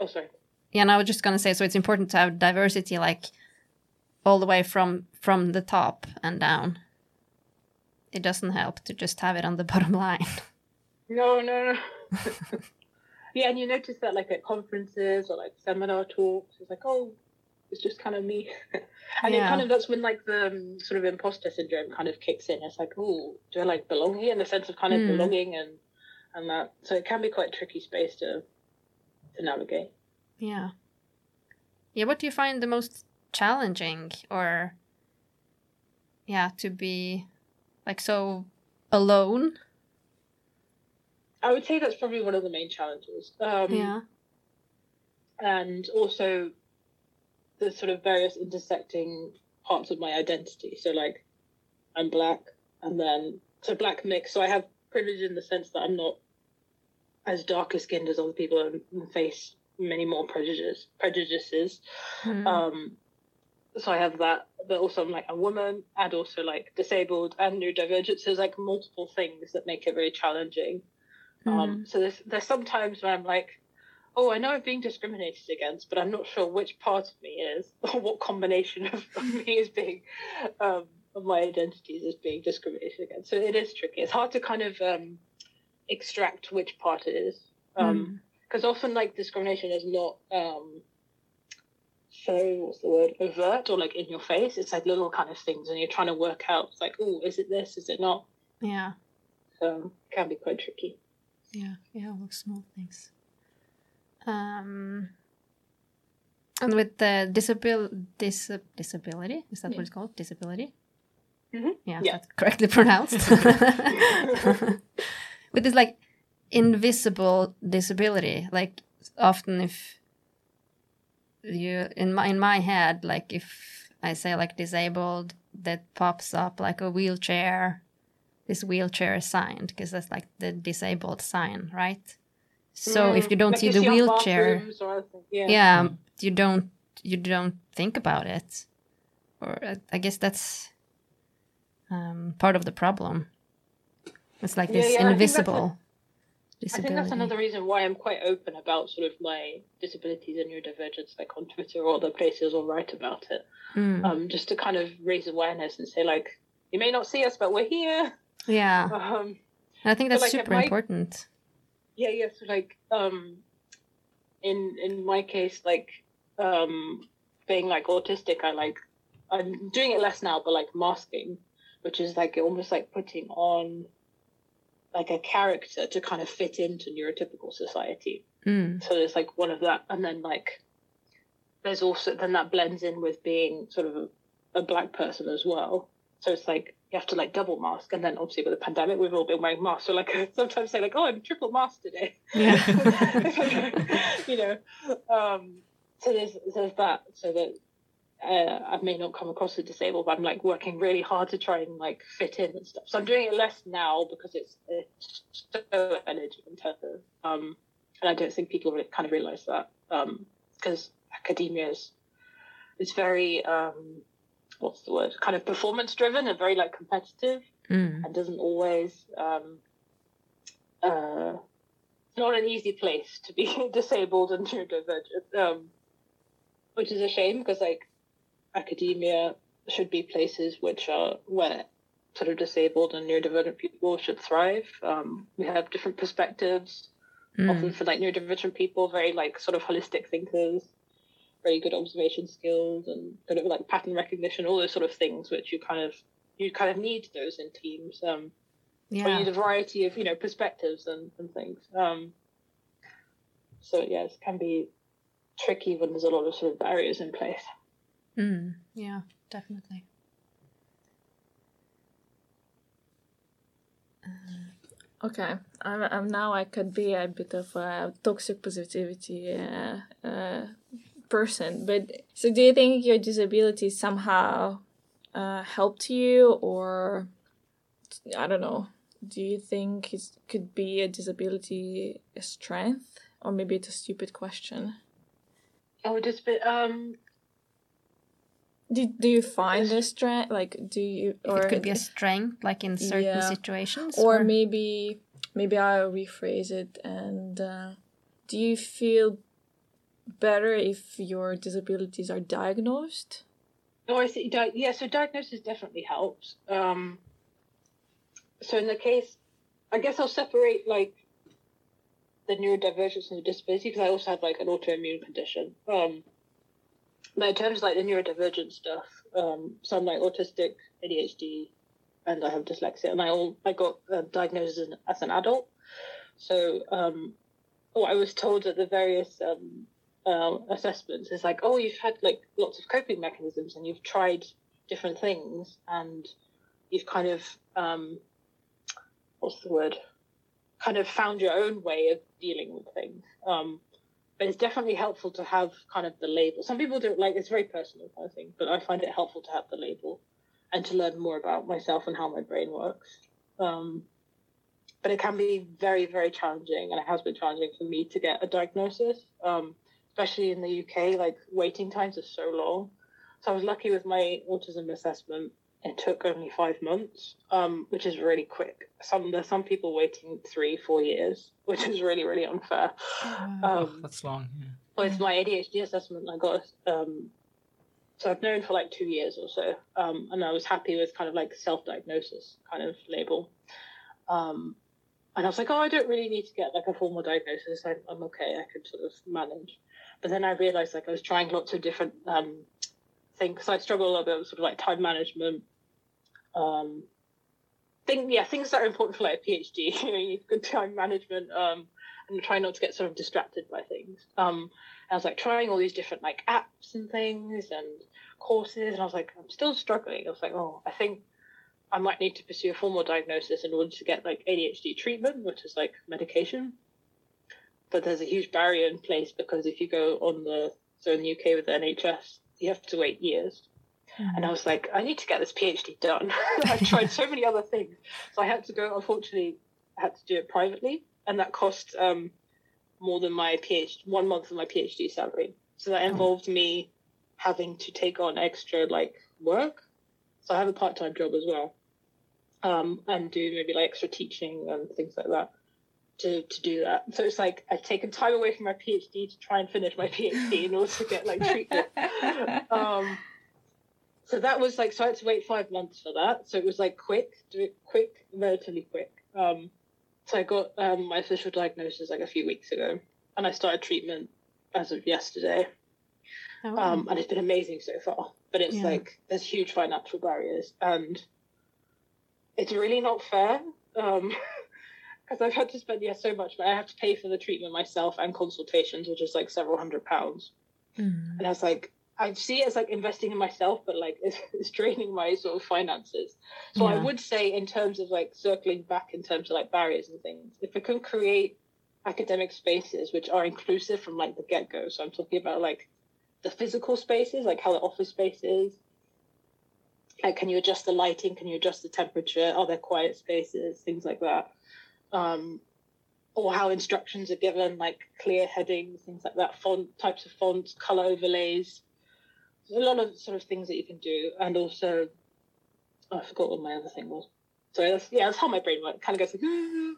Oh, sorry. Yeah, and I was just gonna say, so it's important to have diversity, like all the way from from the top and down. It doesn't help to just have it on the <laughs> bottom line. No, no, no. <laughs> yeah, and you notice that like at conferences or like seminar talks, it's like, oh, it's just kind of me. <laughs> and it kind of that's when like the um, sort of imposter syndrome kind of kicks in. It's like, oh, do I like belong here in the sense of kind of Mm. belonging and and that. So it can be quite tricky space to to navigate. Yeah. Yeah, what do you find the most challenging or yeah, to be like so alone? I would say that's probably one of the main challenges. Um, yeah. and also the sort of various intersecting parts of my identity. So like I'm black and then so black mix. So I have privilege in the sense that I'm not as darker skinned as other people and face many more prejudices prejudices. Mm. Um so I have that, but also I'm like a woman and also like disabled and neurodivergent. So there's like multiple things that make it very challenging. Mm. Um, so there's there's some times where I'm like, oh, I know I'm being discriminated against, but I'm not sure which part of me is <laughs> or what combination of, of me is being um, of my identities is being discriminated against. So it is tricky. It's hard to kind of um, extract which part it is. Um, because often like discrimination is not um so what's the word overt or like in your face it's like little kind of things and you're trying to work out like oh is it this is it not yeah. so it can be quite tricky Yeah, yeah, all small things. Um, and with the disabil- dis- disability, is that Yeah. what it's called? Disability? Mhm. Yeah, Yeah. that's correctly pronounced. <laughs> with this like invisible disability, like often if you in my in my head, like if I say like disabled, that pops up like a wheelchair this wheelchair sign because that's like the disabled sign, right? So if you don't Mm, Like see the wheelchair, bathrooms or other yeah yeah, you don't you don't think about it, or uh, I guess that's um, part of the problem. It's like this yeah, I think that's invisible I disability. think that's another reason why I'm quite open about sort of my disabilities and neurodivergence, like on Twitter or other places, or write about it, Mm, um, just to kind of raise awareness and say like, you may not see us, but we're here. Yeah, Um, I think that's like super my- important. yeah yeah so like um in in my case like um being like autistic i like i'm doing it less now but like masking which is like almost like putting on like a character to kind of fit into neurotypical society. Mm, so there's like one of that and then like there's also then that blends in with being sort of a, a black person as well. So it's like you have to like double mask and then obviously with the pandemic we've all been wearing masks so like I <laughs> sometimes say like oh i'm triple masked today Yeah. <laughs> you know um so there's there's that so that uh, I may not come across as disabled, but I'm like working really hard to try and like fit in and stuff. So I'm doing it less now because it's, it's so energy intensive. Um, and I don't think people really kind of realize that because academia is it's very um, what's the word kind of performance driven and very like competitive mm, and doesn't always um, uh, it's not an easy place to be <laughs> disabled and neurodivergent um, which is a shame because like academia should be places which are where sort of disabled and neurodivergent people should thrive. Um, we have different perspectives often mm, for like neurodivergent people, very like sort of holistic thinkers, very good observation skills and good at like pattern recognition, all those sort of things which you kind of you kind of need those in teams. Um, or you yeah. need a variety of you know perspectives and, and things. Um, so yeah, it can be tricky when there's a lot of sort of barriers in place. Mm, yeah, definitely. Okay, I'm, I'm now I could be a bit of a toxic positivity uh, uh, person, but so do you think your disability somehow uh, helped you, or I don't know? Do you think it could be a disability a strength, or maybe it's a stupid question? Oh, just bit um Do, do you find a strength? Like, do you or it could be a strength, like in certain Yeah. situations, or maybe maybe I'll rephrase it and uh, do you feel better if your disabilities are diagnosed? Oh, I see. Di- yeah, so diagnosis definitely helps. Um, so in the case, I guess I'll separate like the neurodivergence and the disability because I also have like an autoimmune condition. Um, but in terms of like the neurodivergent stuff, um, so I'm like autistic, ADHD, and I have dyslexia, and I all I got uh, diagnosed as an, as an adult. So um, what I was told at the various um, uh, assessments is like, oh, you've had like lots of coping mechanisms, and you've tried different things, and you've kind of um, what's the word? Kind of found your own way of dealing with things. Um, but it's definitely helpful to have kind of the label. Some people don't like it's very personal kind of thing, but I find it helpful to have the label and to learn more about myself and how my brain works. Um, but it can be very, very challenging, and it has been challenging for me to get a diagnosis, um, especially in the UK. Like waiting times are so long. So I was lucky with my autism assessment. It took only five months, um, which is really quick. Some there's some people waiting three, four years, which is really, really unfair. Um, That's long. Yeah. with my ADHD assessment, I got um, so I've known for like two years or so, um, and I was happy with kind of like self-diagnosis kind of label. Um, and I was like, oh, I don't really need to get like a formal diagnosis. I'm, I'm okay. I could sort of manage. But then I realized like I was trying lots of different um, things. So I struggle a little bit with sort of like time management. Um, thing, yeah, things that are important for like a PhD. <laughs> you know, you good time management. Um, and try not to get sort of distracted by things. Um, I was like trying all these different like apps and things and courses, and I was like, I'm still struggling. I was like, oh, I think I might need to pursue a formal diagnosis in order to get like ADHD treatment, which is like medication. But there's a huge barrier in place because if you go on the so in the UK with the NHS, you have to wait years. And I was like, I need to get this PhD done. <laughs> I've tried so many other things, so I had to go. Unfortunately, I had to do it privately, and that cost um, more than my PhD one month of my PhD salary. So that involved me having to take on extra like work. So I have a part time job as well, um, and do maybe like extra teaching and things like that to to do that. So it's like I've taken time away from my PhD to try and finish my PhD in order to get like treatment. <laughs> um, so that was like so I had to wait five months for that. So it was like quick, do it quick, relatively quick. Um, so I got um, my official diagnosis like a few weeks ago, and I started treatment as of yesterday. Oh, Um, and it's been amazing so far. But it's Yeah. like there's huge financial barriers, and it's really not fair. Um, <laughs> because I've had to spend yeah so much, but I have to pay for the treatment myself and consultations, which is like several hundred pounds. Mm. And I was like, I see it as like investing in myself, but like it's, <laughs> it's draining my sort of finances. So I would say, in terms of like circling back, in terms of like barriers and things, if we can create academic spaces which are inclusive from like the get go. So I'm talking about like the physical spaces, like how the office space is. Like, can you adjust the lighting? Can you adjust the temperature? Are there quiet spaces? Things like that. Um, or how instructions are given, like clear headings, things like that, font types of fonts, color overlays. There's a lot of sort of things that you can do, and also, oh, I forgot what my other thing was. Sorry, that's yeah, that's how my brain works. Kind of goes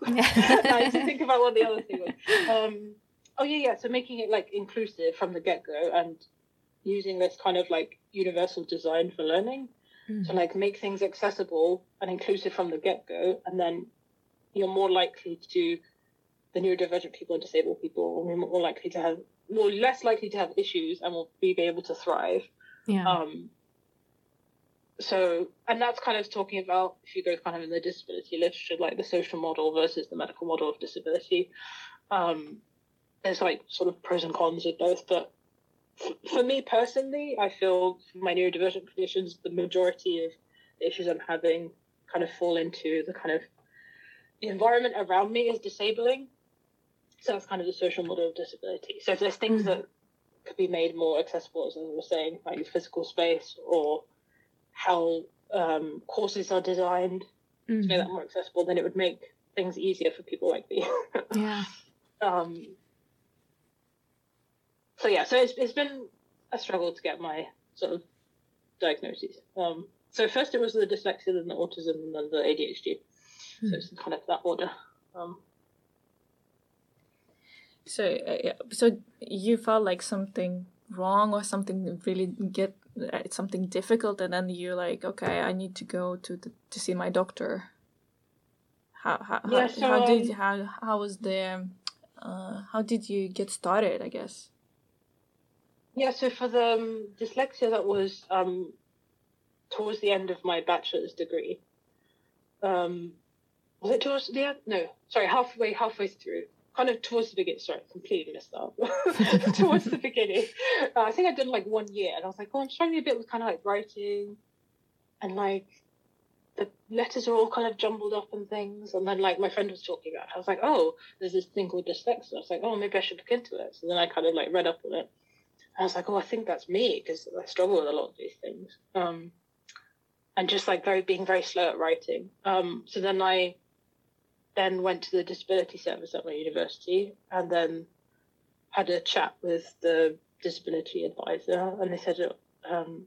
like, <laughs> I need to think about what the other thing was. Um, oh yeah, yeah. So making it like inclusive from the get go, and using this kind of like universal design for learning to like make things accessible and inclusive from the get go, and then you're more likely to the neurodivergent people and disabled people will be more likely to have more less likely to have issues and will be able to thrive. Yeah. Um, so, and that's kind of talking about if you go kind of in the disability literature, like the social model versus the medical model of disability. Um, there's like sort of pros and cons of both, but f- for me personally, I feel my neurodivergent conditions, the majority of the issues I'm having kind of fall into the kind of the environment around me is disabling. So that's kind of the social model of disability. So if there's things Mhm. that could be made more accessible, as I was saying, like your physical space or how um, courses are designed to make that more accessible, then it would make things easier for people like me. <laughs> Yeah. um, so yeah, so it's, it's been a struggle to get my sort of diagnoses. Um, so first it was the dyslexia, then the autism, and then the ADHD. Hmm. So it's kind of that order. Um, So, uh, yeah, so you felt like something wrong or something really get uh, something difficult, and then you're like, okay, I need to go to the, to see my doctor. How how Yeah, how, so, how did um, how how was the uh, how did you get started? I guess. Yeah, so for the um, dyslexia, that was um, towards the end of my bachelor's degree. Um, was it towards the end? No, sorry, halfway halfway through. Kind of towards the beginning. Sorry, completely messed up. <laughs> towards the beginning, uh, I think I did like one year, and I was like, oh, I'm struggling a bit with kind of like writing, and like the letters are all kind of jumbled up and things. And then like my friend was talking about, it. I was like, oh, there's this thing called dyslexia. I was like, oh, maybe I should look into it. So then I kind of like read up on it. I was like, oh, I think that's me because I struggle with a lot of these things. Um, and just like very being very slow at writing. Um, so then I then went to the disability service at my university and then had a chat with the disability advisor and they said, um,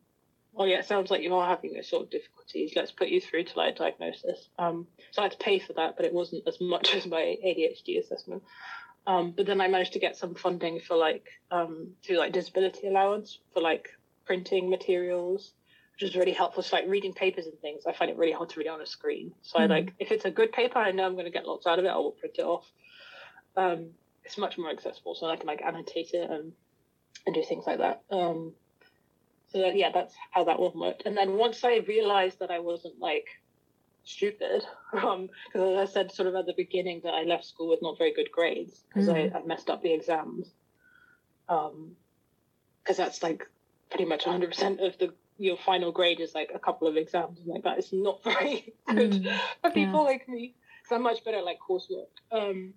oh yeah, it sounds like you are having those sort of difficulties. Let's put you through to like a diagnosis. Um, so I had to pay for that, but it wasn't as much <laughs> as my ADHD assessment. Um, but then I managed to get some funding for like um, through like disability allowance for like printing materials, which is really helpful. So like reading papers and things, I find it really hard to read on a screen. So I Mhm. like if it's a good paper, I know I'm going to get lots out of it. I will print it off. Um, it's much more accessible, so I can like annotate it and and do things like that. Um, so that, yeah, that's how that one worked. And then once I realized that I wasn't like stupid, <laughs> um, because as I said sort of at the beginning that I left school with not very good grades because I, I messed up the exams. Um, because that's like pretty much 100% of the your final grade is like a couple of exams and like that is not <laughs> very good Mm, for people like me because I'm much better at like coursework. Um,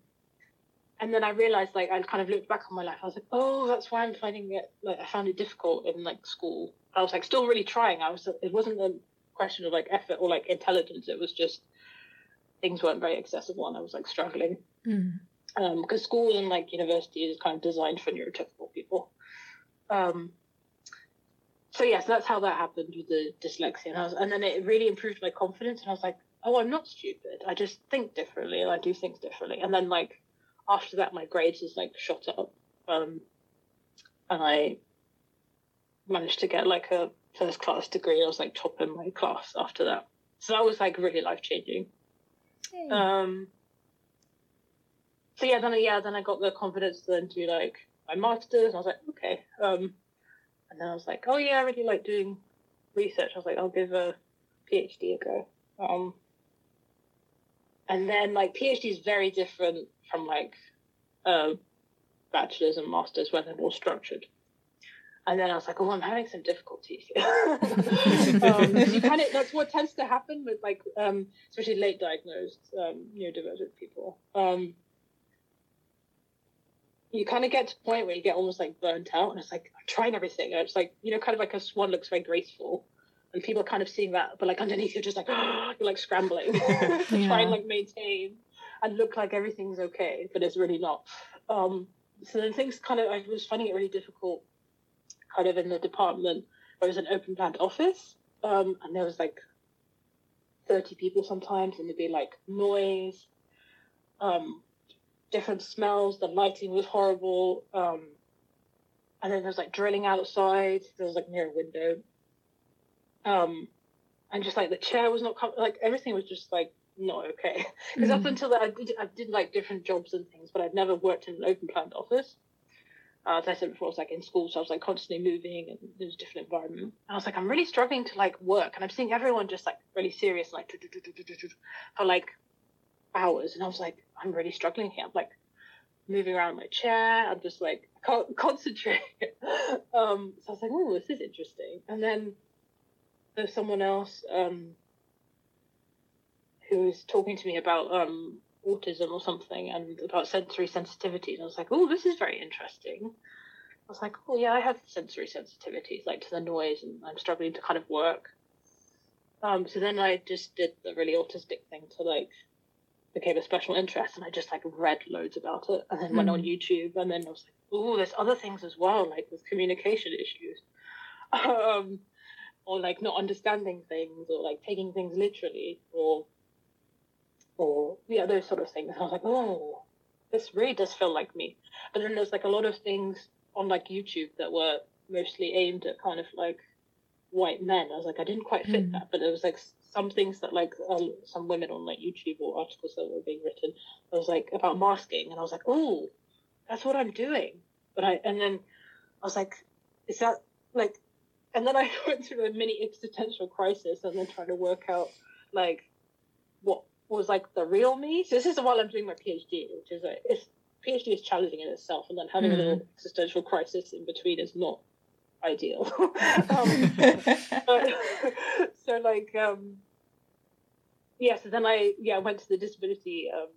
and then I realized like I kind of looked back on my life. I was like, oh, that's why I'm finding it like I found it difficult in like school. I was like still really trying. I was it wasn't a question of like effort or like intelligence. It was just things weren't very accessible and I was like struggling Mm. um, because school and like university is kind of designed for neurotypical people. Um, so yes, that's how that happened with the dyslexia, and, I was, and then it really improved my confidence, and I was like, oh, I'm not stupid. I just think differently, and I do things differently. And then like after that, my grades just like shot up, um, and I managed to get like a first class degree. I was like top in my class after that, so that was like really life changing. Um, so yeah, then yeah, then I got the confidence to then do like my masters. And I was like, okay. Um, and then I was like, oh yeah, I really like doing research. I was like, I'll give a PhD a go. Um, and then like PhD is very different from like bachelor's and masters where they're more structured. And then I was like, oh, I'm having some difficulties <laughs> um, you kind of that's what tends to happen with like um, especially late diagnosed um, neurodivergent people. Um, you kind of get to a point where you get almost like burnt out, and it's like I'm trying everything. And it's like you know, kind of like a swan looks very graceful, and people are kind of seeing that, but like underneath you're just like <gasps> you're like scrambling <laughs> to try and like maintain and look like everything's okay, but it's really not. Um, so then things kind of I was finding it really difficult, kind of in the department where it was an open planned office, um, and there was like thirty people sometimes, and there'd be like noise, um, different smells. The lighting was horrible, um, and then there was like drilling outside. There was like near a window, um, and just like the chair was not com- like everything was just like not okay. <laughs> Because up until that, I did, I did like different jobs and things, but I'd never worked in an open planned office. Uh, as I said before, I was like in school, so I was like constantly moving and there was a different environment. And I was like, I'm really struggling to like work, and I'm seeing everyone just like really serious, like for like hours, and I was like, I'm really struggling here. I'm like moving around my chair. I'm just like can't <laughs> concentrate. um, so I was like, oh, this is interesting. And then there's someone else um, who was talking to me about um, autism or something and about sensory sensitivity. And I was like, oh, this is very interesting. I was like, oh, yeah, I have sensory sensitivities, like to the noise, and I'm struggling to kind of work. Um, so then I just did the really autistic thing to like became a special interest, and I just like read loads about it, and then went on YouTube, and then I was like, oh, there's other things as well, like with communication issues. <laughs> Um, or like not understanding things or like taking things literally or or yeah those sort of things i was like oh this really does feel like me. But then there's like a lot of things on like YouTube that were mostly aimed at kind of like white men. I was like, I didn't quite fit Mm. that, but there was like some things that like um, some women on like YouTube or articles that were being written. I was like about masking, and I was like, oh, that's what I'm doing. But I and then I was like, is that like? And then I <laughs> went through a mini existential crisis, and then trying to work out like what was like the real me. So this is while I'm doing my PhD, which is like it's PhD is challenging in itself, and then having a little existential crisis in between is not ideal. <laughs> um, <laughs> but, <laughs> so like um yeah so then i yeah went to the disability um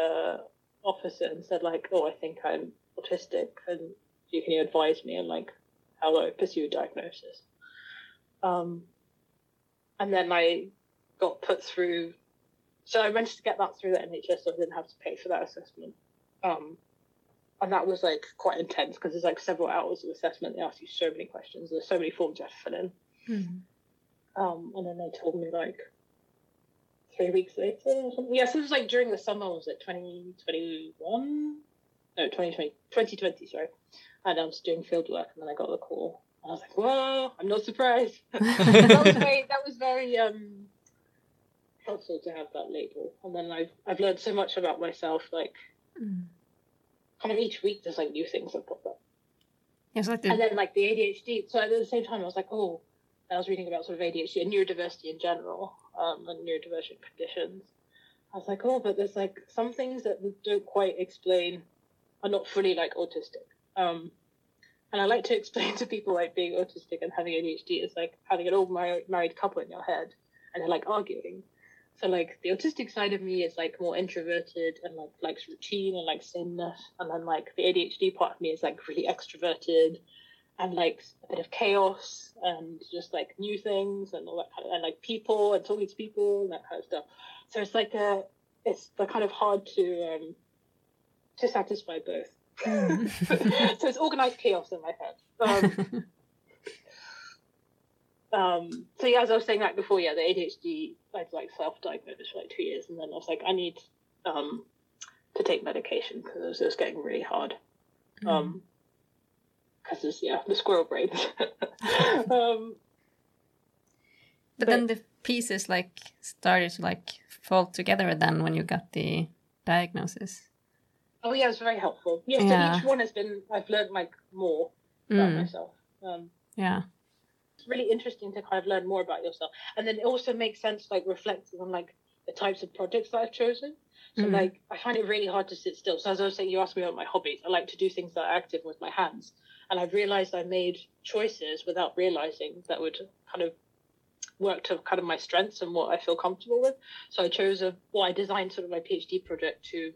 uh officer and said like oh i think i'm autistic and you can you advise me on like how do i pursue a diagnosis um and then i got put through so i managed to get that through the nhs so i didn't have to pay for that assessment um and that was like quite intense because there's like several hours of assessment. They ask you so many questions. There's so many forms you have to fill in. Mm. Um, and then they told me like three weeks later or something. Yes, it was like during the summer. Was it 2021? No, 2020. 2020. Sorry. And I was doing field work, and then I got the call. And I was like, "Whoa! I'm not surprised." <laughs> that was very. That was very um helpful to have that label. And then I've I've learned so much about myself. Like Mm. Kind of each week, there's like new things that pop up. Like and then like the ADHD. So at the same time, I was like, oh, I was reading about sort of ADHD and neurodiversity in general, um, and neurodivergent conditions. I was like, oh, but there's like some things that don't quite explain, are not fully like autistic. Um, and I like to <laughs> explain to people like being autistic and having ADHD is like having an old married couple in your head, and they're like arguing. So like the autistic side of me is like more introverted and like likes routine and like sameness, and then like the ADHD part of me is like really extroverted and like a bit of chaos and just like new things and all that kind of and like people and talking to people and that kind of stuff. So it's like a it's the kind of hard to um to satisfy both. <laughs> so it's organized chaos in my head. Um, <laughs> um, so yeah, as I was saying that before, yeah, the ADHD, I'd like self-diagnosed for like two years, and then I was like, I need um, to take medication because it was, getting really hard. Um, because it's yeah, the squirrel brains. <laughs> um, but then the pieces like started to like fall together then when you got the diagnosis. oh yeah, it was very helpful. Yeah, so each one has been I've learned like more about Mm. myself. Um, Yeah. It's really interesting to kind of learn more about yourself. And then it also makes sense like reflecting on like the types of projects that i've chosen. So Mhm. like i find it really hard to sit still. So as i was saying you asked me about my hobbies. I like to do things that are active with my hands. And i've realized i made choices without realizing that would kind of work to kind of my strengths and what i feel comfortable with. So i chose a well i designed sort of my phd project to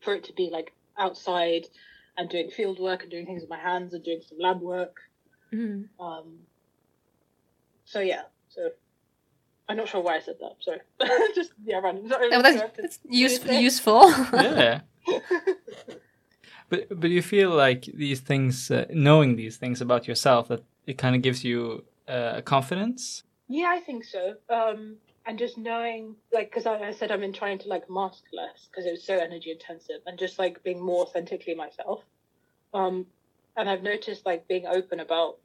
for it to be like outside and doing field work and doing things with my hands and doing some lab work. Mm. um, so yeah, so I'm not sure why I said that. Sorry, <laughs> just yeah, random. Sorry, Oh, that's, that's use, Okay. useful. <laughs> <laughs> yeah. But but you feel like these things, uh, knowing these things about yourself, that it kind of gives you uh, confidence. yeah, I think so. Um, and just knowing, like, because I, I said I've been trying to like mask less because it was so energy intensive, and just like being more authentically myself. Um, and I've noticed like being open about,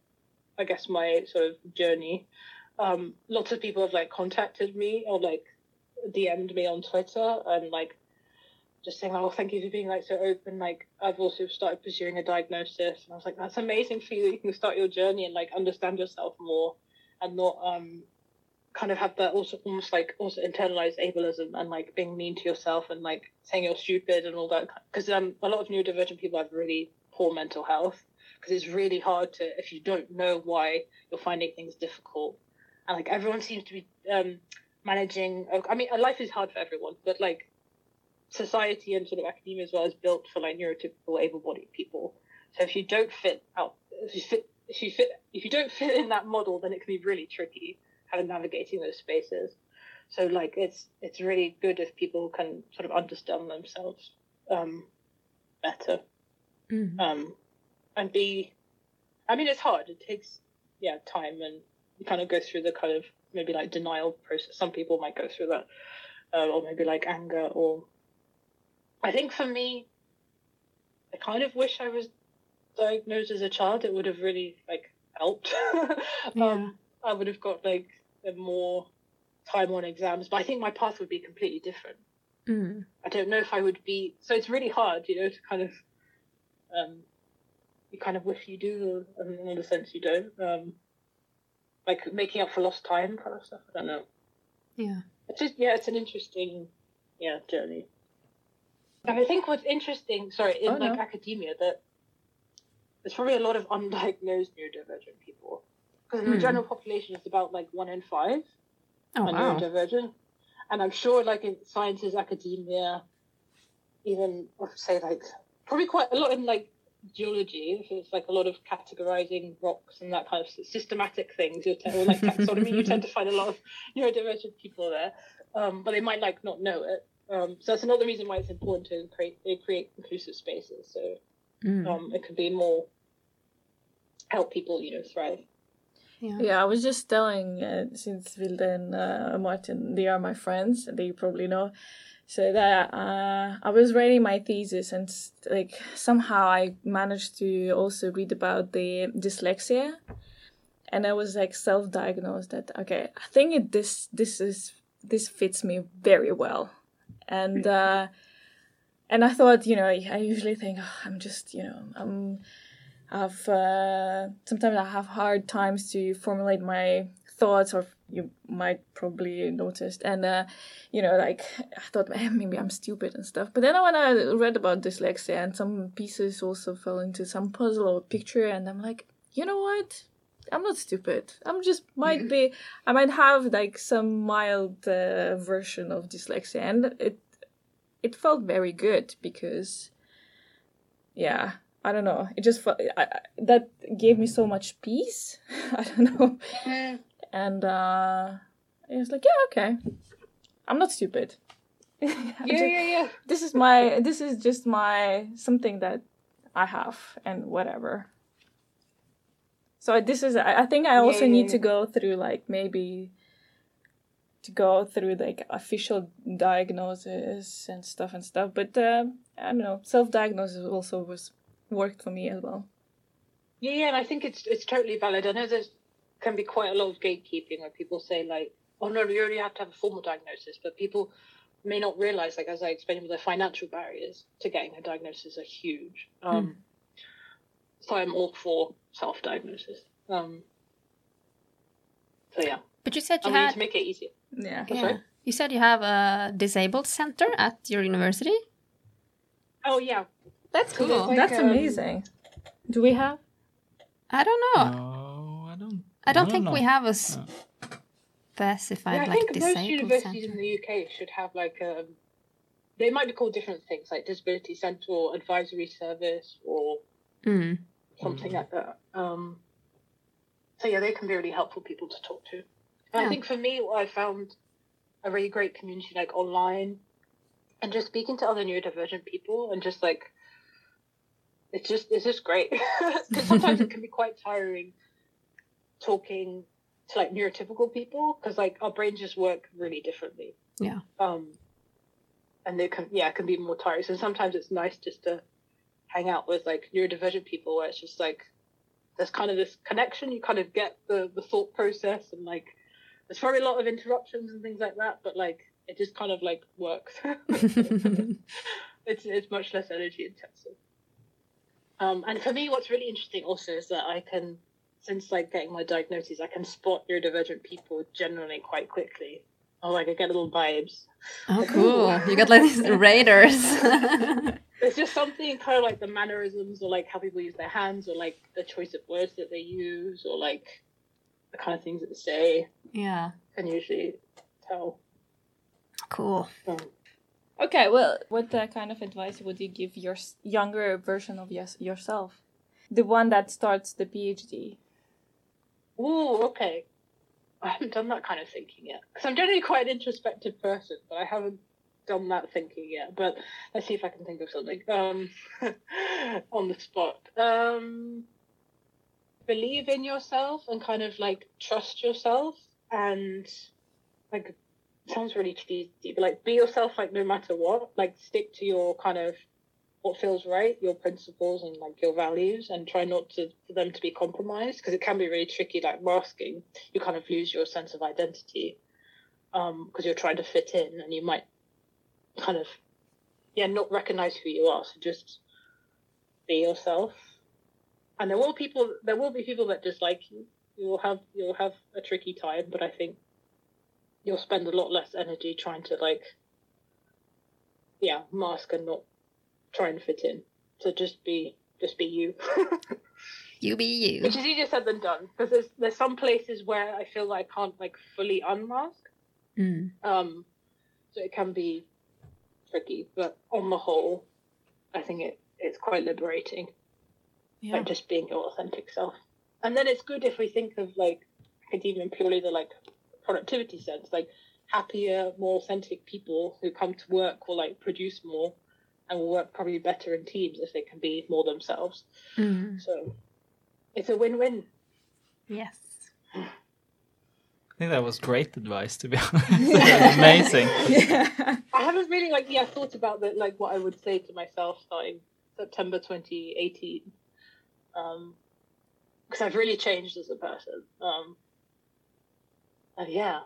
I guess my sort of journey. Um, lots of people have like contacted me or like DM'd me on Twitter and like just saying, "Oh, thank you for being like so open." Like I've also started pursuing a diagnosis, and I was like, "That's amazing for you. You can start your journey and like understand yourself more, and not um kind of have that also almost like also internalized ableism and like being mean to yourself and like saying you're stupid and all that. Because um a lot of neurodivergent people have really poor mental health because it's really hard to if you don't know why you're finding things difficult, and like everyone seems to be um managing. I mean, life is hard for everyone, but like society and sort of academia as well is built for like neurotypical able-bodied people. So if you don't fit out, if you fit, if you fit, if you don't fit in that model, then it can be really tricky kind of navigating those spaces. So like it's it's really good if people can sort of understand themselves um, better Mm. um, and be. I mean, it's hard. It takes yeah time, and you kind of go through the kind of maybe like denial process. Some people might go through that, uh, or maybe like anger or I think for me, I kind of wish I was diagnosed as a child. It would have really like helped. <laughs> Yeah. um, I would have got like a more time on exams, but I think my path would be completely different. Mm. I don't know if I would be. So it's really hard, you know, to kind of, um, you kind of wish you do, and in the sense you don't. Um, like making up for lost time, kind of stuff. I don't know. Yeah. It's just yeah, it's an interesting, yeah, journey. And I think what's interesting, sorry, in Oh, no. like academia, that there's probably a lot of undiagnosed neurodivergent people because in the Hmm. general population, it's about like one in five Oh are wow. neurodivergent. And I'm sure, like in sciences, academia, even say like probably quite a lot in like geology, if it's like a lot of categorizing rocks and that kind of systematic things, you tend, or like taxonomy, you tend to find a lot of neurodivergent people there, um, but they might like not know it. Um, so that's another reason why it's important to create they create inclusive spaces, so Mm. um, it can be more help people, you know, thrive. yeah. Yeah, I was just telling, uh, since Vilde and uh, Martin, they are my friends, they probably know. So that uh, I was writing my thesis, and like somehow I managed to also read about the dyslexia, and I was like self-diagnosed that okay, I think it, this this is this fits me very well, and uh, and I thought you know I usually think oh, I'm just you know I'm I've uh, sometimes I have hard times to formulate my thoughts, or you might probably noticed. And uh, you know, like I thought eh, maybe I'm stupid and stuff. But then when I read about dyslexia and some pieces also fell into some puzzle or picture, and I'm like, you know what? I'm not stupid. I'm just might be. I might have like some mild uh, version of dyslexia, and it it felt very good because yeah i don't know it just felt I, I, that gave me so much peace <laughs> i don't know and uh it was like yeah okay. I'm not stupid. <laughs> Yeah, just- yeah, yeah. this is my this is just my something that i have and whatever. So this is i, I think i also Yeah, need to go through like maybe to go through like official diagnosis and stuff and stuff but uh, i don't know. Self-diagnosis also was worked for me as well. Yeah, yeah, and I think it's it's totally valid. I know there's can be quite a lot of gatekeeping where people say like, "Oh no, you already have to have a formal diagnosis," but people may not realize, like as I explained, the financial barriers to getting a diagnosis are huge. Um, So I'm all for self-diagnosis. Um, so yeah, But you said I you mean to make it easier. yeah yeah. sorry? You said you have a disabled center at your university. Oh yeah, that's Cool. Like, that's um, amazing do we have I don't know. No, I don't. I don't think we know. have a s- No. specified yeah. I like think most universities center. in the UK should have like um, they might be called different things like disability centre or advisory service or Mm. something like that. Um, so yeah, they can be really helpful people to talk to. And Yeah. I think for me, what I found a really great community like online, and just speaking to other neurodivergent people, and just like it's just it's just great <laughs> because sometimes it can be quite tiring talking to like neurotypical people because like our brains just work really differently. Yeah. Um, and they can yeah it can be more tiring. So sometimes it's nice just to hang out with like neurodivergent people where it's just like there's kind of this connection. You kind of get the the thought process and like there's probably a lot of interruptions and things like that, but like it just kind of like works. <laughs> <laughs> it's it's much less energy intensive. Um, and for me, what's really interesting also is that I can, since like getting my diagnosis, I can spot neurodivergent people generally quite quickly. Or like I get little vibes. oh, cool! You got like these <laughs> raiders. There's just something kind of like the mannerisms or like how people use their hands or like the choice of words that they use or like the kind of things that they say yeah, can usually tell. cool. Um, okay well what uh, kind of advice would you give your younger version of yes- yourself the one that starts the phd Ooh, okay. I haven't done that kind of thinking yet because I'm generally quite an introspective person, but I haven't done that thinking yet. But let's see if I can think of something um, <laughs> on the spot. Um, believe in yourself and kind of like trust yourself and like sounds really cheesy, but like be yourself, like no matter what. Like stick to your kind of what feels right, your principles and like your values, and try not to for them to be compromised because it can be really tricky. Like masking, you kind of lose your sense of identity um because you're trying to fit in, and you might kind of yeah not recognize who you are. So just be yourself. And there will people, there will be people that dislike you. You will have you'll have a tricky time, but I think you'll spend a lot less energy trying to like yeah mask and not try and fit in so just be just be you <laughs> You be you. which is easier said than done because there's there's some places where i feel like i can't like fully unmask Mm. um so it can be tricky but on the whole i think it it's quite liberating Yeah. like just being your authentic self. And then it's good if we think of like academia in purely the like productivity sense, like happier, more authentic people who come to work will like produce more and will work probably better in teams if they can be more themselves. Mm. So it's a win-win. Yes. I think that was great advice, to be honest. <laughs> Amazing. yeah. I haven't really like yeah thought about that like what I would say to myself starting September 2018. Um, because I've really changed as a person. Um, and yeah,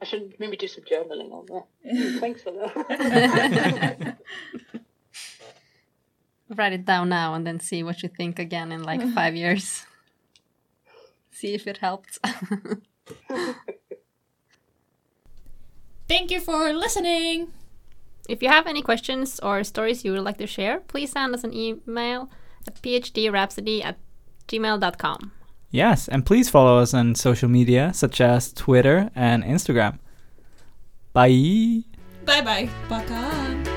I should maybe do some journaling on that. <laughs> Thanks for that. <laughs> Write it down now and then see what you think again in like <laughs> five years. See if it helped. <laughs> Thank you for listening. if you have any questions or stories you would like to share, please send us an email at phdrapsody at gmail.com. Yes, and please follow us on social media such as Twitter and Instagram. Bye. Bye bye. Baka.